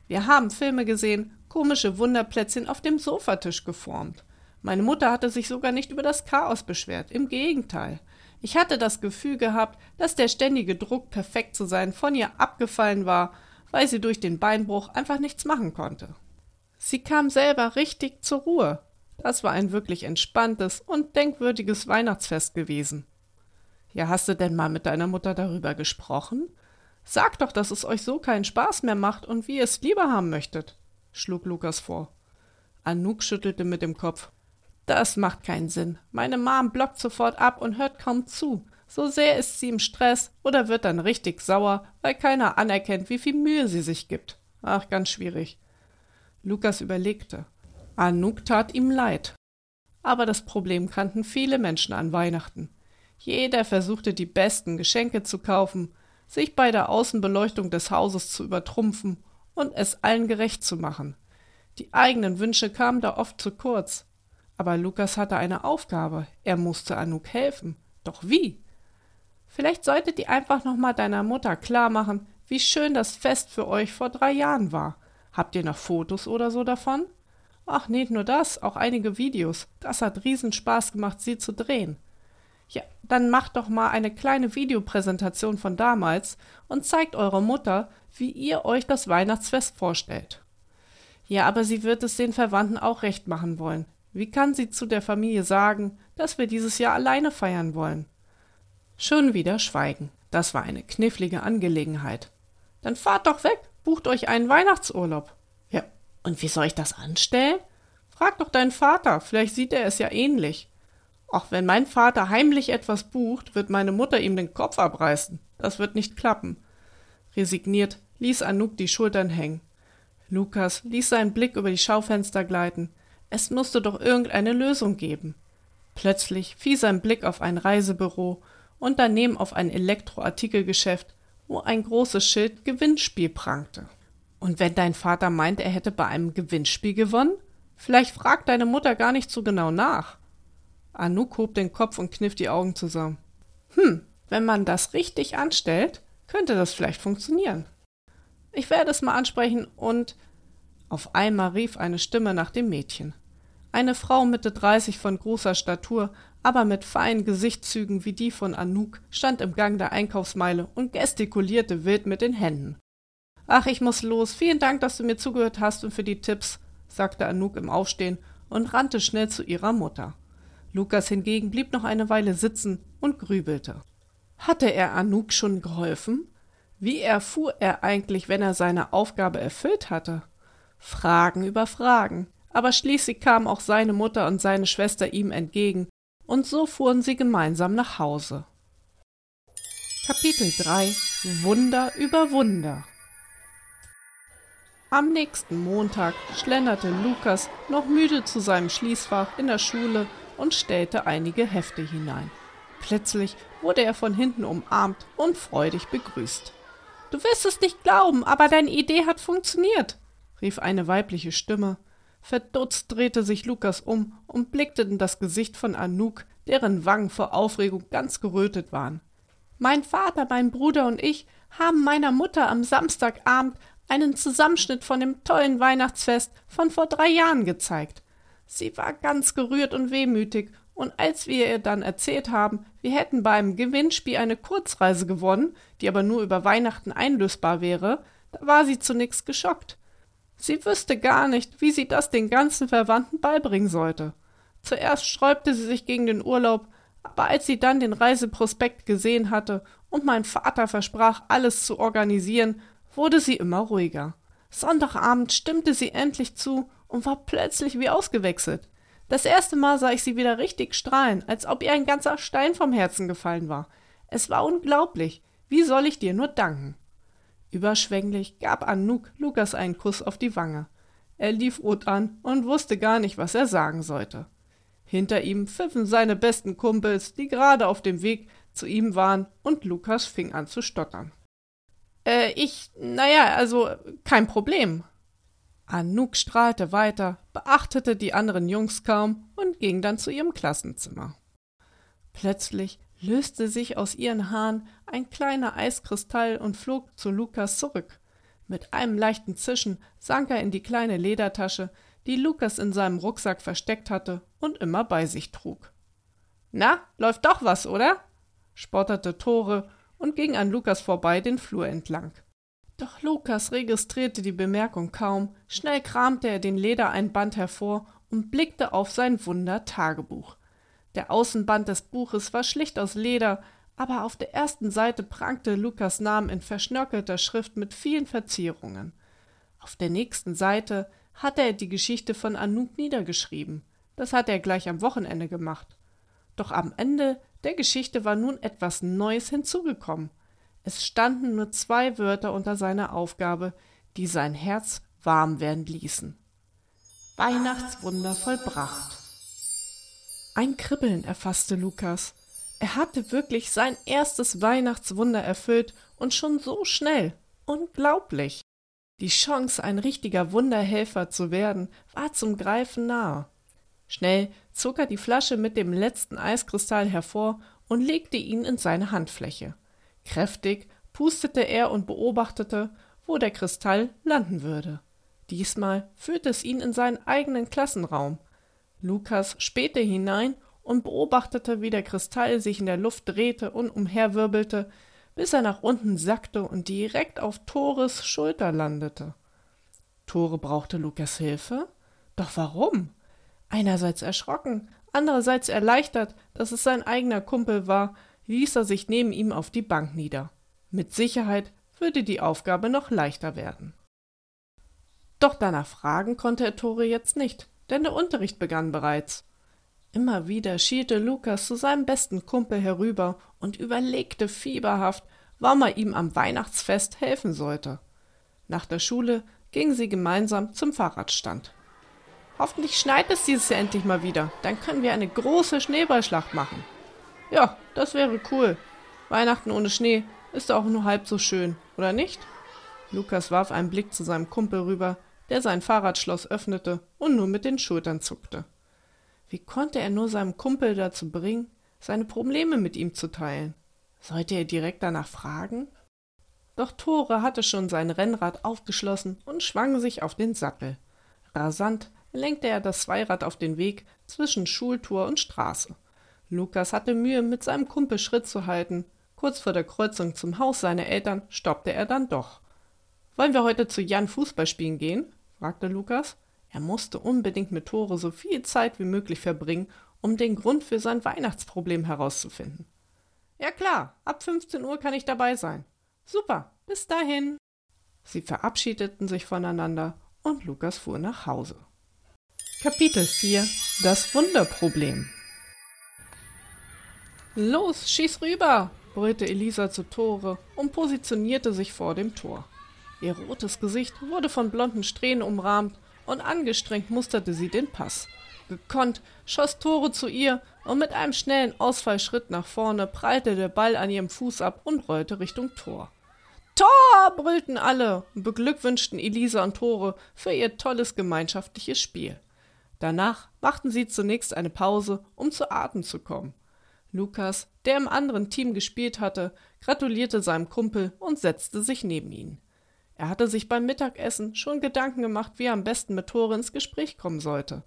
Wir haben Filme gesehen, komische Wunderplätzchen auf dem Sofatisch geformt. Meine Mutter hatte sich sogar nicht über das Chaos beschwert, im Gegenteil. Ich hatte das Gefühl gehabt, dass der ständige Druck, perfekt zu sein, von ihr abgefallen war, weil sie durch den Beinbruch einfach nichts machen konnte. Sie kam selber richtig zur Ruhe. Das war ein wirklich entspanntes und denkwürdiges Weihnachtsfest gewesen. Ja, hast du denn mal mit deiner Mutter darüber gesprochen? Sag doch, dass es euch so keinen Spaß mehr macht und wie ihr es lieber haben möchtet, schlug Lukas vor. Anouk schüttelte mit dem Kopf. Das macht keinen Sinn. Meine Mom blockt sofort ab und hört kaum zu. So sehr ist sie im Stress oder wird dann richtig sauer, weil keiner anerkennt, wie viel Mühe sie sich gibt. Ach, ganz schwierig. Lukas überlegte. Anouk tat ihm leid. Aber das Problem kannten viele Menschen an Weihnachten. Jeder versuchte die besten Geschenke zu kaufen, sich bei der Außenbeleuchtung des Hauses zu übertrumpfen und es allen gerecht zu machen. Die eigenen Wünsche kamen da oft zu kurz. Aber Lukas hatte eine Aufgabe. Er musste Anouk helfen. Doch wie? Vielleicht solltet ihr einfach nochmal deiner Mutter klar machen, wie schön das Fest für euch vor drei Jahren war. Habt ihr noch Fotos oder so davon? Ach, nicht nur das, auch einige Videos. Das hat riesen Spaß gemacht, sie zu drehen. Ja, dann macht doch mal eine kleine Videopräsentation von damals und zeigt eurer Mutter, wie ihr euch das Weihnachtsfest vorstellt. Ja, aber sie wird es den Verwandten auch recht machen wollen. Wie kann sie zu der Familie sagen, dass wir dieses Jahr alleine feiern wollen? Schon wieder Schweigen. Das war eine knifflige Angelegenheit. Dann fahrt doch weg, bucht euch einen Weihnachtsurlaub. Ja, und wie soll ich das anstellen? Frag doch deinen Vater, vielleicht sieht er es ja ähnlich. Auch wenn mein Vater heimlich etwas bucht, wird meine Mutter ihm den Kopf abreißen. Das wird nicht klappen. Resigniert ließ Anouk die Schultern hängen. Lukas ließ seinen Blick über die Schaufenster gleiten. Es musste doch irgendeine Lösung geben. Plötzlich fiel sein Blick auf ein Reisebüro und daneben auf ein Elektroartikelgeschäft, wo ein großes Schild Gewinnspiel prangte. Und wenn dein Vater meint, er hätte bei einem Gewinnspiel gewonnen, vielleicht fragt deine Mutter gar nicht so genau nach. Anouk hob den Kopf und kniff die Augen zusammen. Hm, wenn man das richtig anstellt, könnte das vielleicht funktionieren. Ich werde es mal ansprechen und. Auf einmal rief eine Stimme nach dem Mädchen. Eine Frau Mitte dreißig von großer Statur, aber mit feinen Gesichtszügen wie die von Anouk, stand im Gang der Einkaufsmeile und gestikulierte wild mit den Händen. Ach, ich muss los. Vielen Dank, dass du mir zugehört hast und für die Tipps, sagte Anouk im Aufstehen und rannte schnell zu ihrer Mutter. Lukas hingegen blieb noch eine Weile sitzen und grübelte. Hatte er Anouk schon geholfen? Wie erfuhr er eigentlich, wenn er seine Aufgabe erfüllt hatte? Fragen über Fragen. Aber schließlich kamen auch seine Mutter und seine Schwester ihm entgegen, und so fuhren sie gemeinsam nach Hause. Kapitel 3 Wunder über Wunder Am nächsten Montag schlenderte Lukas noch müde zu seinem Schließfach in der Schule und stellte einige Hefte hinein. Plötzlich wurde er von hinten umarmt und freudig begrüßt. Du wirst es nicht glauben, aber deine Idee hat funktioniert, rief eine weibliche Stimme. Verdutzt drehte sich Lukas um und blickte in das Gesicht von Anouk, deren Wangen vor Aufregung ganz gerötet waren. Mein Vater, mein Bruder und ich haben meiner Mutter am Samstagabend einen Zusammenschnitt von dem tollen Weihnachtsfest von vor drei Jahren gezeigt. Sie war ganz gerührt und wehmütig, und als wir ihr dann erzählt haben, wir hätten beim Gewinnspiel eine Kurzreise gewonnen, die aber nur über Weihnachten einlösbar wäre, da war sie zunächst geschockt. Sie wüsste gar nicht, wie sie das den ganzen Verwandten beibringen sollte. Zuerst sträubte sie sich gegen den Urlaub, aber als sie dann den Reiseprospekt gesehen hatte und mein Vater versprach, alles zu organisieren, wurde sie immer ruhiger. Sonntagabend stimmte sie endlich zu und war plötzlich wie ausgewechselt. Das erste Mal sah ich sie wieder richtig strahlen, als ob ihr ein ganzer Stein vom Herzen gefallen war. Es war unglaublich. Wie soll ich dir nur danken? Überschwänglich gab Anouk Lukas einen Kuss auf die Wange. Er lief rot an und wusste gar nicht, was er sagen sollte. Hinter ihm pfiffen seine besten Kumpels, die gerade auf dem Weg zu ihm waren, und Lukas fing an zu stottern. Äh, ich, naja, also kein Problem, Anouk strahlte weiter, beachtete die anderen Jungs kaum und ging dann zu ihrem Klassenzimmer. Plötzlich löste sich aus ihren Haaren ein kleiner Eiskristall und flog zu Lukas zurück. Mit einem leichten Zischen sank er in die kleine Ledertasche, die Lukas in seinem Rucksack versteckt hatte und immer bei sich trug. Na, läuft doch was, oder? spotterte Tore und ging an Lukas vorbei den Flur entlang. Doch Lukas registrierte die Bemerkung kaum, schnell kramte er den Ledereinband hervor und blickte auf sein Wunder-Tagebuch. Der Außenband des Buches war schlicht aus Leder, aber auf der ersten Seite prangte Lukas Namen in verschnörkelter Schrift mit vielen Verzierungen. Auf der nächsten Seite hatte er die Geschichte von Anouk niedergeschrieben. Das hatte er gleich am Wochenende gemacht. Doch am Ende der Geschichte war nun etwas Neues hinzugekommen. Es standen nur zwei Wörter unter seiner Aufgabe, die sein Herz warm werden ließen. Weihnachtswunder vollbracht. Ein Kribbeln erfasste Lukas. Er hatte wirklich sein erstes Weihnachtswunder erfüllt und schon so schnell. Unglaublich. Die Chance, ein richtiger Wunderhelfer zu werden, war zum Greifen nahe. Schnell zog er die Flasche mit dem letzten Eiskristall hervor und legte ihn in seine Handfläche. Kräftig pustete er und beobachtete, wo der Kristall landen würde. Diesmal führte es ihn in seinen eigenen Klassenraum. Lukas spähte hinein und beobachtete, wie der Kristall sich in der Luft drehte und umherwirbelte, bis er nach unten sackte und direkt auf Tores Schulter landete. Tore brauchte Lukas Hilfe? Doch warum? Einerseits erschrocken, andererseits erleichtert, dass es sein eigener Kumpel war, ließ er sich neben ihm auf die Bank nieder. Mit Sicherheit würde die Aufgabe noch leichter werden. Doch danach fragen konnte er Tore jetzt nicht, denn der Unterricht begann bereits. Immer wieder schielte Lukas zu seinem besten Kumpel herüber und überlegte fieberhaft, warum er ihm am Weihnachtsfest helfen sollte. Nach der Schule gingen sie gemeinsam zum Fahrradstand. Hoffentlich schneit es dieses Jahr endlich mal wieder, dann können wir eine große Schneeballschlacht machen. Ja, das wäre cool. Weihnachten ohne Schnee, Ist auch nur halb so schön, oder nicht? Lukas warf einen Blick zu seinem Kumpel rüber, der sein Fahrradschloss öffnete und nur mit den Schultern zuckte. Wie konnte er nur seinem Kumpel dazu bringen, seine Probleme mit ihm zu teilen? Sollte er direkt danach fragen? Doch Tore hatte schon sein Rennrad aufgeschlossen und schwang sich auf den Sattel. Rasant lenkte er das Zweirad auf den Weg zwischen Schultor und Straße. Lukas hatte Mühe, mit seinem Kumpel Schritt zu halten. Kurz vor der Kreuzung zum Haus seiner Eltern stoppte er dann doch. Wollen wir heute zu Jan Fußball spielen gehen? Fragte Lukas. Er musste unbedingt mit Tore so viel Zeit wie möglich verbringen, um den Grund für sein Weihnachtsproblem herauszufinden. Ja klar, ab 15 Uhr kann ich dabei sein. Super, bis dahin. Sie verabschiedeten sich voneinander und Lukas fuhr nach Hause. Kapitel 4 Das Wunderproblem Los, schieß rüber! brüllte Elisa zu Tore und positionierte sich vor dem Tor. Ihr rotes Gesicht wurde von blonden Strähnen umrahmt und angestrengt musterte sie den Pass. Gekonnt schoss Tore zu ihr und mit einem schnellen Ausfallschritt nach vorne prallte der Ball an ihrem Fuß ab und rollte Richtung Tor. Tor! brüllten alle und beglückwünschten Elisa und Tore für ihr tolles gemeinschaftliches Spiel. Danach machten sie zunächst eine Pause, um zu Atem zu kommen. Lukas, der im anderen Team gespielt hatte, gratulierte seinem Kumpel und setzte sich neben ihn. Er hatte sich beim Mittagessen schon Gedanken gemacht, wie er am besten mit Tore ins Gespräch kommen sollte.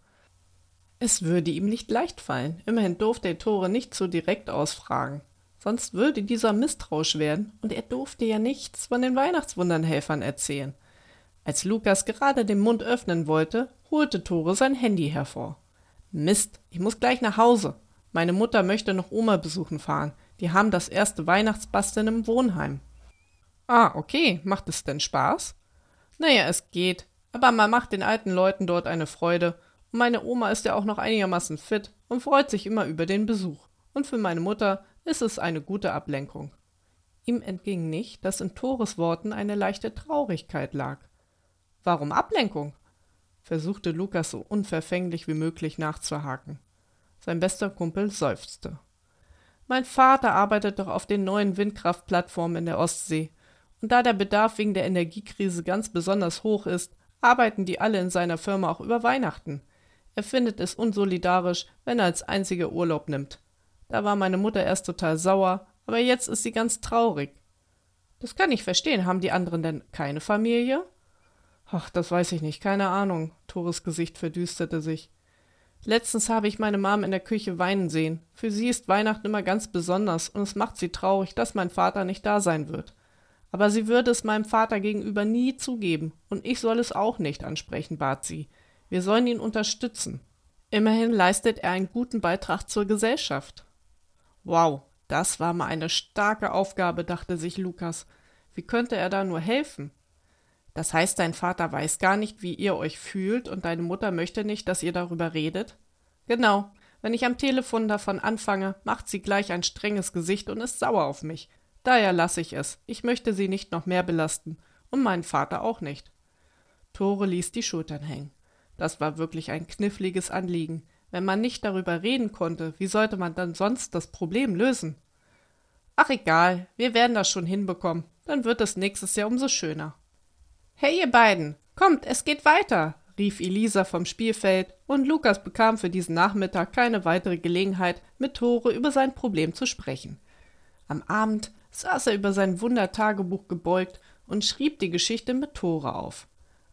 Es würde ihm nicht leicht fallen, immerhin durfte er Tore nicht so direkt ausfragen. Sonst würde dieser misstrauisch werden, und er durfte ja nichts von den Weihnachtswundernhelfern erzählen. Als Lukas gerade den Mund öffnen wollte, holte Tore sein Handy hervor. Mist, ich muss gleich nach Hause. Meine Mutter möchte noch Oma besuchen fahren. Die haben das erste Weihnachtsbasteln im Wohnheim. Ah, okay. Macht es denn Spaß? Naja, es geht. Aber man macht den alten Leuten dort eine Freude. Und meine Oma ist ja auch noch einigermaßen fit und freut sich immer über den Besuch. Und für meine Mutter ist es eine gute Ablenkung. Ihm entging nicht, dass in Tores Worten eine leichte Traurigkeit lag. Warum Ablenkung? versuchte Lukas so unverfänglich wie möglich nachzuhaken. Sein bester Kumpel seufzte. Mein Vater arbeitet doch auf den neuen Windkraftplattformen in der Ostsee. Und da der Bedarf wegen der Energiekrise ganz besonders hoch ist, arbeiten die alle in seiner Firma auch über Weihnachten. Er findet es unsolidarisch, wenn er als einziger Urlaub nimmt. Da war meine Mutter erst total sauer, aber jetzt ist sie ganz traurig. Das kann ich verstehen. Haben die anderen denn keine Familie? Ach, das weiß ich nicht, keine Ahnung. Tores Gesicht verdüsterte sich. Letztens habe ich meine Mom in der Küche weinen sehen. Für sie ist Weihnachten immer ganz besonders und es macht sie traurig, dass mein Vater nicht da sein wird. Aber sie würde es meinem Vater gegenüber nie zugeben und ich soll es auch nicht ansprechen, bat sie. Wir sollen ihn unterstützen. Immerhin leistet er einen guten Beitrag zur Gesellschaft. Wow, das war mal eine starke Aufgabe, dachte sich Lukas. Wie könnte er da nur helfen? Das heißt, dein Vater weiß gar nicht, wie ihr euch fühlt und deine Mutter möchte nicht, dass ihr darüber redet? Genau. Wenn ich am Telefon davon anfange, macht sie gleich ein strenges Gesicht und ist sauer auf mich. Daher lasse ich es. Ich möchte sie nicht noch mehr belasten. Und meinen Vater auch nicht. Tore ließ die Schultern hängen. Das war wirklich ein kniffliges Anliegen. Wenn man nicht darüber reden konnte, wie sollte man dann sonst das Problem lösen? Ach egal, wir werden das schon hinbekommen. Dann wird es nächstes Jahr umso schöner. Hey ihr beiden, kommt, es geht weiter, rief Elisa vom Spielfeld, und Lukas bekam für diesen Nachmittag keine weitere Gelegenheit, mit Tore über sein Problem zu sprechen. Am Abend saß er über sein Wundertagebuch gebeugt und schrieb die Geschichte mit Tore auf.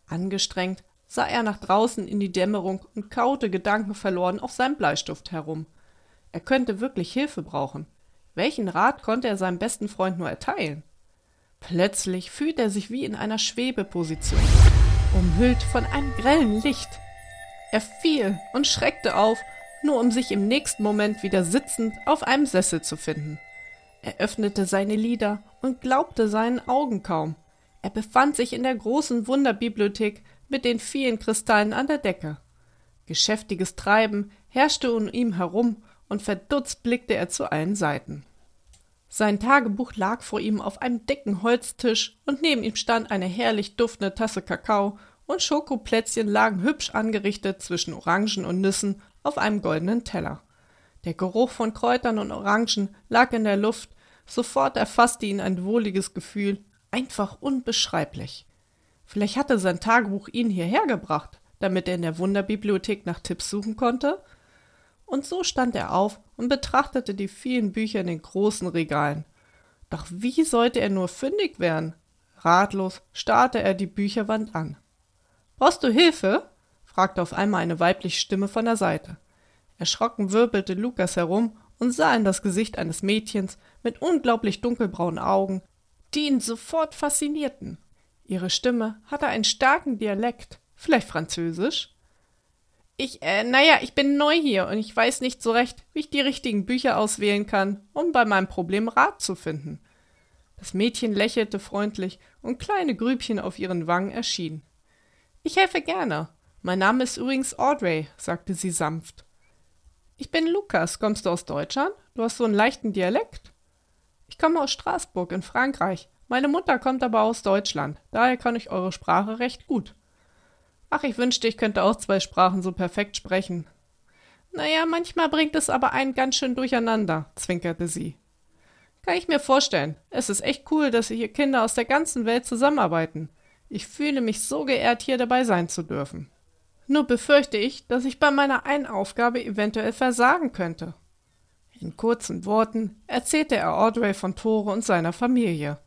Angestrengt sah er nach draußen in die Dämmerung und kaute gedankenverloren auf seinem Bleistift herum. Er könnte wirklich Hilfe brauchen. Welchen Rat konnte er seinem besten Freund nur erteilen? Plötzlich fühlt er sich wie in einer Schwebeposition, umhüllt von einem grellen Licht. Er fiel und schreckte auf, nur um sich im nächsten Moment wieder sitzend auf einem Sessel zu finden. Er öffnete seine Lider und glaubte seinen Augen kaum. Er befand sich in der großen Wunderbibliothek mit den vielen Kristallen an der Decke. Geschäftiges Treiben herrschte um ihn herum und verdutzt blickte er zu allen Seiten. Sein Tagebuch lag vor ihm auf einem dicken Holztisch und neben ihm stand eine herrlich duftende Tasse Kakao und Schokoplätzchen lagen hübsch angerichtet zwischen Orangen und Nüssen auf einem goldenen Teller. Der Geruch von Kräutern und Orangen lag in der Luft, Sofort erfasste ihn ein wohliges Gefühl, einfach unbeschreiblich. Vielleicht hatte sein Tagebuch ihn hierher gebracht, damit er in der Wunderbibliothek nach Tipps suchen konnte? Und so stand er auf und betrachtete die vielen Bücher in den großen Regalen. Doch wie sollte er nur fündig werden? Ratlos starrte er die Bücherwand an. Brauchst du Hilfe? fragte auf einmal eine weibliche Stimme von der Seite. Erschrocken wirbelte Lukas herum und sah in das Gesicht eines Mädchens mit unglaublich dunkelbraunen Augen, die ihn sofort faszinierten. Ihre Stimme hatte einen starken Dialekt, vielleicht Französisch. Ich, äh, naja, ich bin neu hier und ich weiß nicht so recht, wie ich die richtigen Bücher auswählen kann, um bei meinem Problem Rat zu finden. Das Mädchen lächelte freundlich und kleine Grübchen auf ihren Wangen erschienen. Ich helfe gerne. Mein Name ist übrigens Audrey, sagte sie sanft. Ich bin Lukas. Kommst du aus Deutschland? Du hast so einen leichten Dialekt. Ich komme aus Straßburg in Frankreich. Meine Mutter kommt aber aus Deutschland. Daher kann ich eure Sprache recht gut. Ach, ich wünschte, ich könnte auch zwei Sprachen so perfekt sprechen. Naja, manchmal bringt es aber einen ganz schön durcheinander, zwinkerte sie. Kann ich mir vorstellen. Es ist echt cool, dass hier Kinder aus der ganzen Welt zusammenarbeiten. Ich fühle mich so geehrt, hier dabei sein zu dürfen. Nur befürchte ich, dass ich bei meiner einen Aufgabe eventuell versagen könnte. In kurzen Worten erzählte er Audrey von Tore und seiner Familie.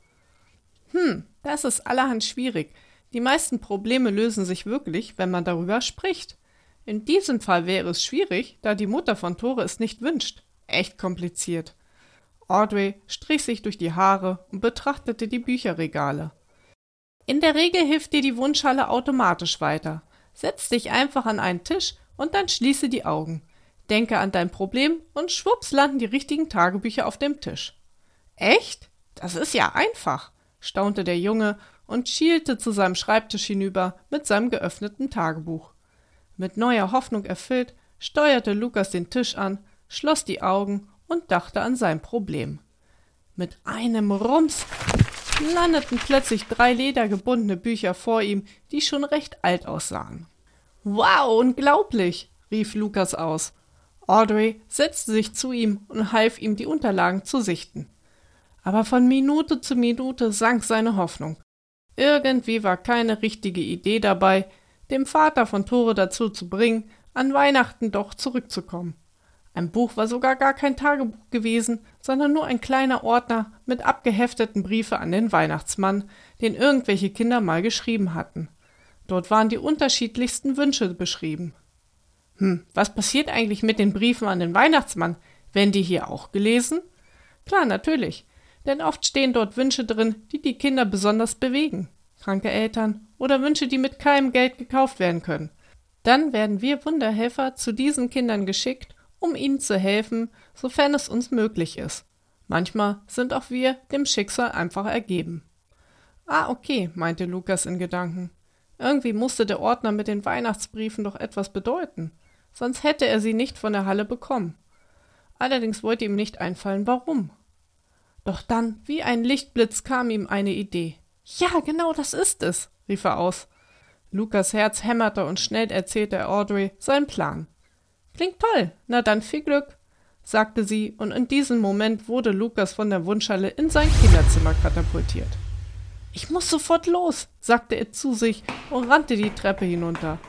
Hm, das ist allerhand schwierig. Die meisten Probleme lösen sich wirklich, wenn man darüber spricht. In diesem Fall wäre es schwierig, da die Mutter von Tore es nicht wünscht. Echt kompliziert. Audrey strich sich durch die Haare und betrachtete die Bücherregale. In der Regel hilft dir die Wunschhalle automatisch weiter. Setz dich einfach an einen Tisch und dann schließe die Augen. Denke an dein Problem und schwupps landen die richtigen Tagebücher auf dem Tisch. Echt? Das ist ja einfach, staunte der Junge und schielte zu seinem Schreibtisch hinüber mit seinem geöffneten Tagebuch. Mit neuer Hoffnung erfüllt, steuerte Lukas den Tisch an, schloss die Augen und dachte an sein Problem. Mit einem Rums landeten plötzlich drei ledergebundene Bücher vor ihm, die schon recht alt aussahen. Wow, unglaublich, rief Lukas aus. Audrey setzte sich zu ihm und half ihm, die Unterlagen zu sichten. Aber von Minute zu Minute sank seine Hoffnung. Irgendwie war keine richtige Idee dabei, dem Vater von Tore dazu zu bringen, an Weihnachten doch zurückzukommen. Ein Buch war sogar gar kein Tagebuch gewesen, sondern nur ein kleiner Ordner mit abgehefteten Briefe an den Weihnachtsmann, den irgendwelche Kinder mal geschrieben hatten. Dort waren die unterschiedlichsten Wünsche beschrieben. Hm, was passiert eigentlich mit den Briefen an den Weihnachtsmann? Werden die hier auch gelesen? Klar, natürlich. Denn oft stehen dort Wünsche drin, die die Kinder besonders bewegen. Kranke Eltern oder Wünsche, die mit keinem Geld gekauft werden können. Dann werden wir Wunderhelfer zu diesen Kindern geschickt um ihnen zu helfen, sofern es uns möglich ist. Manchmal sind auch wir dem Schicksal einfach ergeben. Ah, okay, meinte Lukas in Gedanken. Irgendwie musste der Ordner mit den Weihnachtsbriefen doch etwas bedeuten, sonst hätte er sie nicht von der Halle bekommen. Allerdings wollte ihm nicht einfallen, warum. Doch dann, wie ein Lichtblitz, kam ihm eine Idee. Ja, genau das ist es, rief er aus. Lukas Herz hämmerte und schnell erzählte er Audrey seinen Plan. Klingt toll. Na dann viel Glück, sagte sie, und in diesem Moment wurde Lukas von der Wunschhalle in sein Kinderzimmer katapultiert. Ich muss sofort los, sagte er zu sich und rannte die Treppe hinunter.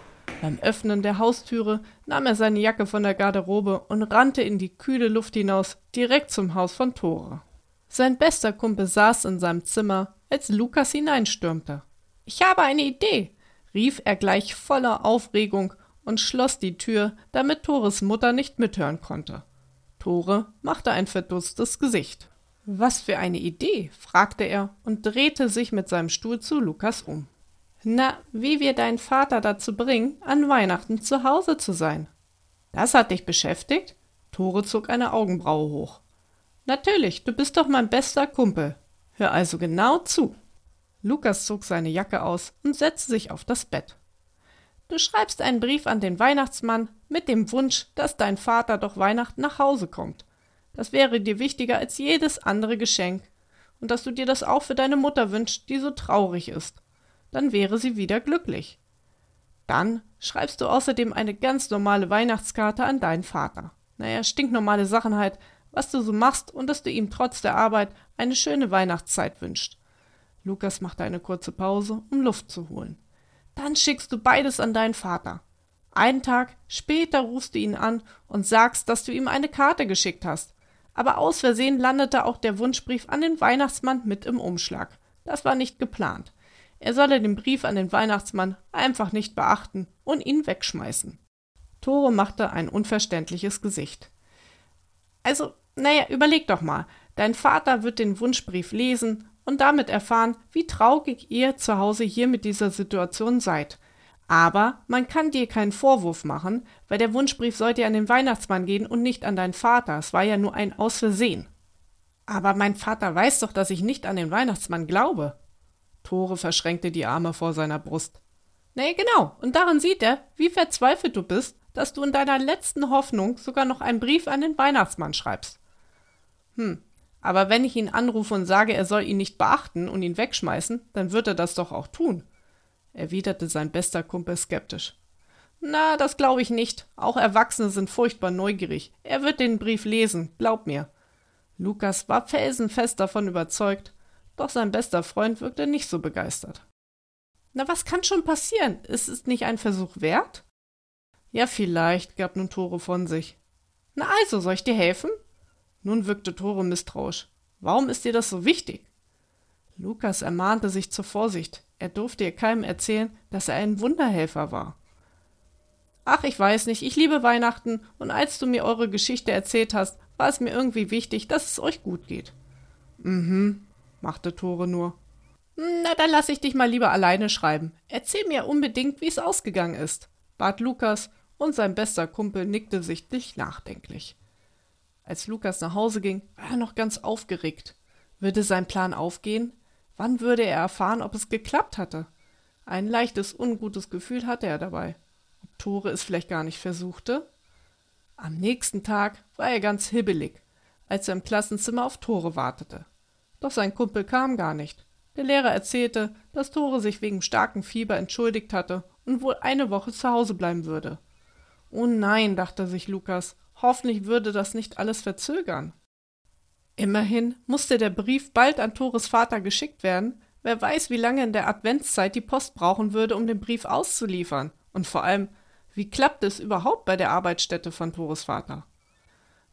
Beim Öffnen der Haustüre nahm er seine Jacke von der Garderobe und rannte in die kühle Luft hinaus, direkt zum Haus von Tore. Sein bester Kumpel saß in seinem Zimmer, als Lukas hineinstürmte. Ich habe eine Idee, rief er gleich voller Aufregung und schloss die Tür, damit Tores Mutter nicht mithören konnte. Tore machte ein verdutztes Gesicht. Was für eine Idee? fragte er und drehte sich mit seinem Stuhl zu Lukas um. Na, wie wir deinen Vater dazu bringen, an Weihnachten zu Hause zu sein. Das hat dich beschäftigt? Tore zog eine Augenbraue hoch. Natürlich, du bist doch mein bester Kumpel. Hör also genau zu. Lukas zog seine Jacke aus und setzte sich auf das Bett. Du schreibst einen Brief an den Weihnachtsmann mit dem Wunsch, dass dein Vater doch Weihnachten nach Hause kommt. Das wäre dir wichtiger als jedes andere Geschenk. Und dass du dir das auch für deine Mutter wünschst, die so traurig ist. Dann wäre sie wieder glücklich. Dann schreibst du außerdem eine ganz normale Weihnachtskarte an deinen Vater. Naja, stinknormale Sachen halt, was du so machst und dass du ihm trotz der Arbeit eine schöne Weihnachtszeit wünscht. Lukas machte eine kurze Pause, um Luft zu holen. Dann schickst du beides an deinen Vater. Einen Tag später rufst du ihn an und sagst, dass du ihm eine Karte geschickt hast. Aber aus Versehen landete auch der Wunschbrief an den Weihnachtsmann mit im Umschlag. Das war nicht geplant. Er solle den Brief an den Weihnachtsmann einfach nicht beachten und ihn wegschmeißen. Tore machte ein unverständliches Gesicht. Also, naja, überleg doch mal. Dein Vater wird den Wunschbrief lesen und damit erfahren, wie traurig ihr zu Hause hier mit dieser Situation seid. Aber man kann dir keinen Vorwurf machen, weil der Wunschbrief sollte ja an den Weihnachtsmann gehen und nicht an deinen Vater. Es war ja nur ein Aus Versehen. Aber mein Vater weiß doch, dass ich nicht an den Weihnachtsmann glaube. Tore verschränkte die Arme vor seiner Brust. Nee, genau. Und daran sieht er, wie verzweifelt du bist, dass du in deiner letzten Hoffnung sogar noch einen Brief an den Weihnachtsmann schreibst. Hm, aber wenn ich ihn anrufe und sage, er soll ihn nicht beachten und ihn wegschmeißen, dann wird er das doch auch tun, erwiderte sein bester Kumpel skeptisch. Na, das glaube ich nicht. Auch Erwachsene sind furchtbar neugierig. Er wird den Brief lesen, glaub mir. Lukas war felsenfest davon überzeugt, doch sein bester Freund wirkte nicht so begeistert. Na, was kann schon passieren? Ist es nicht ein Versuch wert? Ja, vielleicht, gab nun Tore von sich. Na also, soll ich dir helfen? Nun wirkte Tore misstrauisch. Warum ist dir das so wichtig? Lukas ermahnte sich zur Vorsicht. Er durfte ihr keinem erzählen, dass er ein Wunderhelfer war. Ach, ich weiß nicht, ich liebe Weihnachten, und als du mir eure Geschichte erzählt hast, war es mir irgendwie wichtig, dass es euch gut geht. Mhm, machte Tore nur. Na, dann lass ich dich mal lieber alleine schreiben. Erzähl mir unbedingt, wie es ausgegangen ist, bat Lukas, und sein bester Kumpel nickte sichtlich nachdenklich. Als Lukas nach Hause ging, war er noch ganz aufgeregt. Würde sein Plan aufgehen? Wann würde er erfahren, ob es geklappt hatte? Ein leichtes, ungutes Gefühl hatte er dabei. Ob Tore es vielleicht gar nicht versuchte? Am nächsten Tag war er ganz hibbelig, als er im Klassenzimmer auf Tore wartete. Doch sein Kumpel kam gar nicht. Der Lehrer erzählte, dass Tore sich wegen starkem Fieber entschuldigt hatte und wohl eine Woche zu Hause bleiben würde. Oh nein, dachte sich Lukas, hoffentlich würde das nicht alles verzögern. Immerhin musste der Brief bald an Tores Vater geschickt werden. Wer weiß, wie lange in der Adventszeit die Post brauchen würde, um den Brief auszuliefern. Und vor allem, wie klappt es überhaupt bei der Arbeitsstätte von Tores Vater?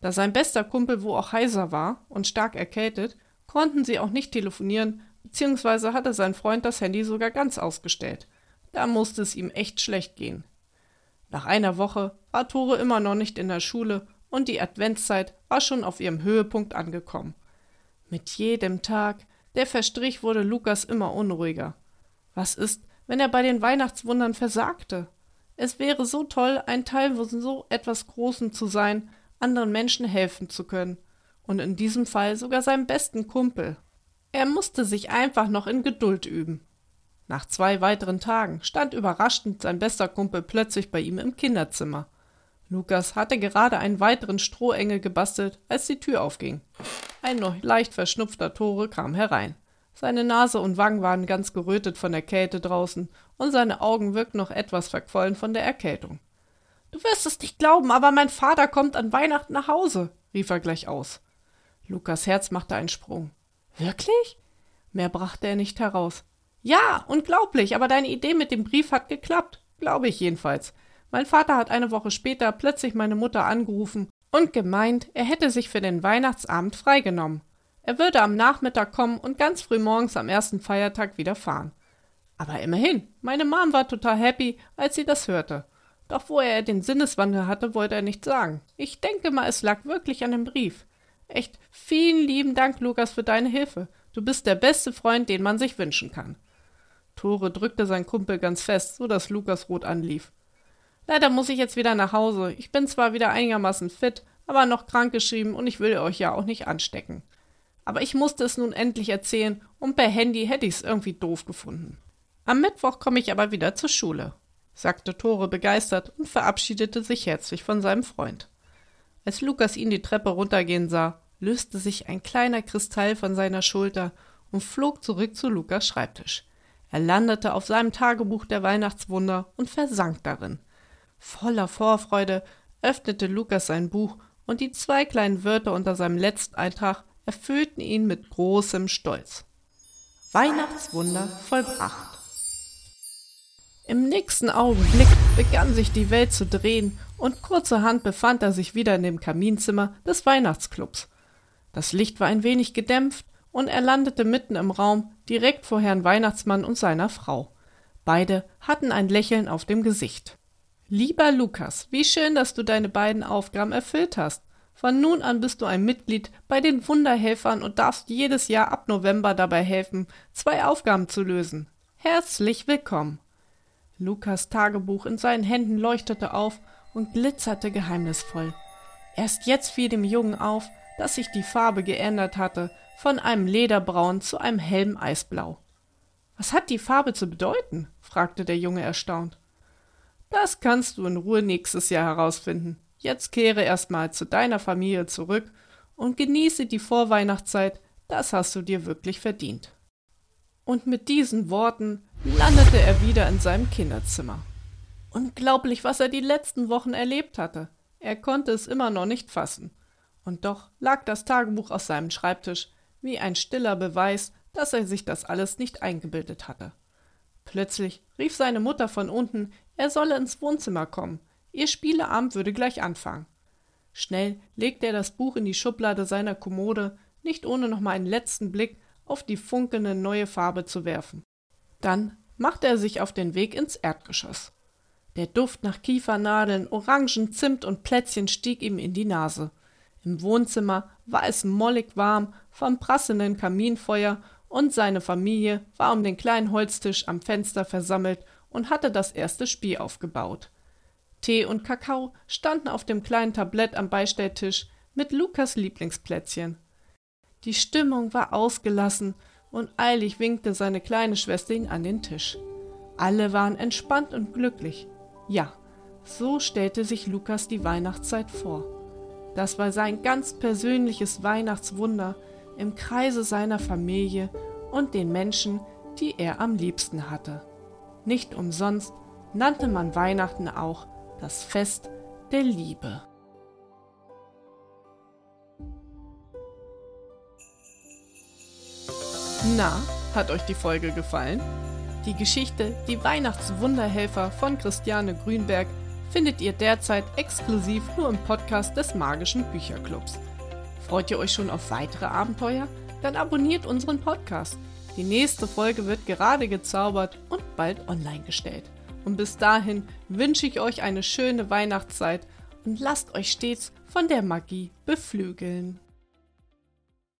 Da sein bester Kumpel wo auch heiser war und stark erkältet, konnten sie auch nicht telefonieren, beziehungsweise hatte sein Freund das Handy sogar ganz ausgestellt. Da musste es ihm echt schlecht gehen. Nach einer Woche war Tore immer noch nicht in der Schule und die Adventszeit war schon auf ihrem Höhepunkt angekommen. Mit jedem Tag, der verstrich, wurde Lukas immer unruhiger. Was ist, wenn er bei den Weihnachtswundern versagte? Es wäre so toll, ein Teil von so etwas Großem zu sein, anderen Menschen helfen zu können und in diesem Fall sogar seinem besten Kumpel. Er musste sich einfach noch in Geduld üben. Nach zwei weiteren Tagen stand überraschend sein bester Kumpel plötzlich bei ihm im Kinderzimmer. Lukas hatte gerade einen weiteren Strohengel gebastelt, als die Tür aufging. Ein noch leicht verschnupfter Tore kam herein. Seine Nase und Wangen waren ganz gerötet von der Kälte draußen, und seine Augen wirkten noch etwas verquollen von der Erkältung. Du wirst es nicht glauben, aber mein Vater kommt an Weihnachten nach Hause, rief er gleich aus. Lukas Herz machte einen Sprung. Wirklich? Mehr brachte er nicht heraus. Ja, unglaublich, aber deine Idee mit dem Brief hat geklappt. Glaube ich jedenfalls. Mein Vater hat eine Woche später plötzlich meine Mutter angerufen und gemeint, er hätte sich für den Weihnachtsabend freigenommen. Er würde am Nachmittag kommen und ganz früh morgens am ersten Feiertag wieder fahren. Aber immerhin, meine Mom war total happy, als sie das hörte. Doch wo er den Sinneswandel hatte, wollte er nicht sagen. Ich denke mal, es lag wirklich an dem Brief. Echt, vielen lieben Dank, Lukas, für deine Hilfe. Du bist der beste Freund, den man sich wünschen kann. Tore drückte sein Kumpel ganz fest, so dass Lukas rot anlief. Leider muss ich jetzt wieder nach Hause. Ich bin zwar wieder einigermaßen fit, aber noch krankgeschrieben und ich will euch ja auch nicht anstecken. Aber ich musste es nun endlich erzählen und per Handy hätte ich's irgendwie doof gefunden. Am Mittwoch komme ich aber wieder zur Schule, sagte Tore begeistert und verabschiedete sich herzlich von seinem Freund. Als Lukas ihn die Treppe runtergehen sah, löste sich ein kleiner Kristall von seiner Schulter und flog zurück zu Lukas Schreibtisch. Er landete auf seinem Tagebuch der Weihnachtswunder und versank darin. Voller Vorfreude öffnete Lukas sein Buch und die zwei kleinen Wörter unter seinem letzten Eintrag erfüllten ihn mit großem Stolz. Weihnachtswunder vollbracht. Im nächsten Augenblick begann sich die Welt zu drehen und kurzerhand befand er sich wieder in dem Kaminzimmer des Weihnachtsclubs. Das Licht war ein wenig gedämpft und er landete mitten im Raum direkt vor Herrn Weihnachtsmann und seiner Frau. Beide hatten ein Lächeln auf dem Gesicht. Lieber Lukas, wie schön, dass du deine beiden Aufgaben erfüllt hast. Von nun an bist du ein Mitglied bei den Wunderhelfern und darfst jedes Jahr ab November dabei helfen, zwei Aufgaben zu lösen. Herzlich willkommen. Lukas Tagebuch in seinen Händen leuchtete auf und glitzerte geheimnisvoll. Erst jetzt fiel dem Jungen auf, dass sich die Farbe geändert hatte, von einem Lederbraun zu einem hellen Eisblau. Was hat die Farbe zu bedeuten? fragte der Junge erstaunt. Das kannst du in Ruhe nächstes Jahr herausfinden. Jetzt kehre erstmal zu deiner Familie zurück und genieße die Vorweihnachtszeit, das hast du dir wirklich verdient. Und mit diesen Worten landete er wieder in seinem Kinderzimmer. Unglaublich, was er die letzten Wochen erlebt hatte. Er konnte es immer noch nicht fassen. Und doch lag das Tagebuch auf seinem Schreibtisch wie ein stiller Beweis, dass er sich das alles nicht eingebildet hatte. Plötzlich rief seine Mutter von unten, er solle ins Wohnzimmer kommen. Ihr Spieleabend würde gleich anfangen. Schnell legte er das Buch in die Schublade seiner Kommode, nicht ohne noch mal einen letzten Blick auf die funkelnde neue Farbe zu werfen. Dann machte er sich auf den Weg ins Erdgeschoss. Der Duft nach Kiefernadeln, Orangen, Zimt und Plätzchen stieg ihm in die Nase. Im Wohnzimmer war es mollig warm vom prasselnden Kaminfeuer und seine Familie war um den kleinen Holztisch am Fenster versammelt und hatte das erste Spiel aufgebaut. Tee und Kakao standen auf dem kleinen Tablett am Beistelltisch mit Lukas Lieblingsplätzchen. Die Stimmung war ausgelassen und eilig winkte seine kleine Schwester ihn an den Tisch. Alle waren entspannt und glücklich. Ja, so stellte sich Lukas die Weihnachtszeit vor. Das war sein ganz persönliches Weihnachtswunder im Kreise seiner Familie und den Menschen, die er am liebsten hatte. Nicht umsonst nannte man Weihnachten auch das Fest der Liebe. Na, hat euch die Folge gefallen? Die Geschichte Die Weihnachtswunderhelfer von Christiane Grünberg findet ihr derzeit exklusiv nur im Podcast des Magischen Bücherclubs. Freut ihr euch schon auf weitere Abenteuer? Dann abonniert unseren Podcast. Die nächste Folge wird gerade gezaubert und bald online gestellt. Und bis dahin wünsche ich euch eine schöne Weihnachtszeit und lasst euch stets von der Magie beflügeln.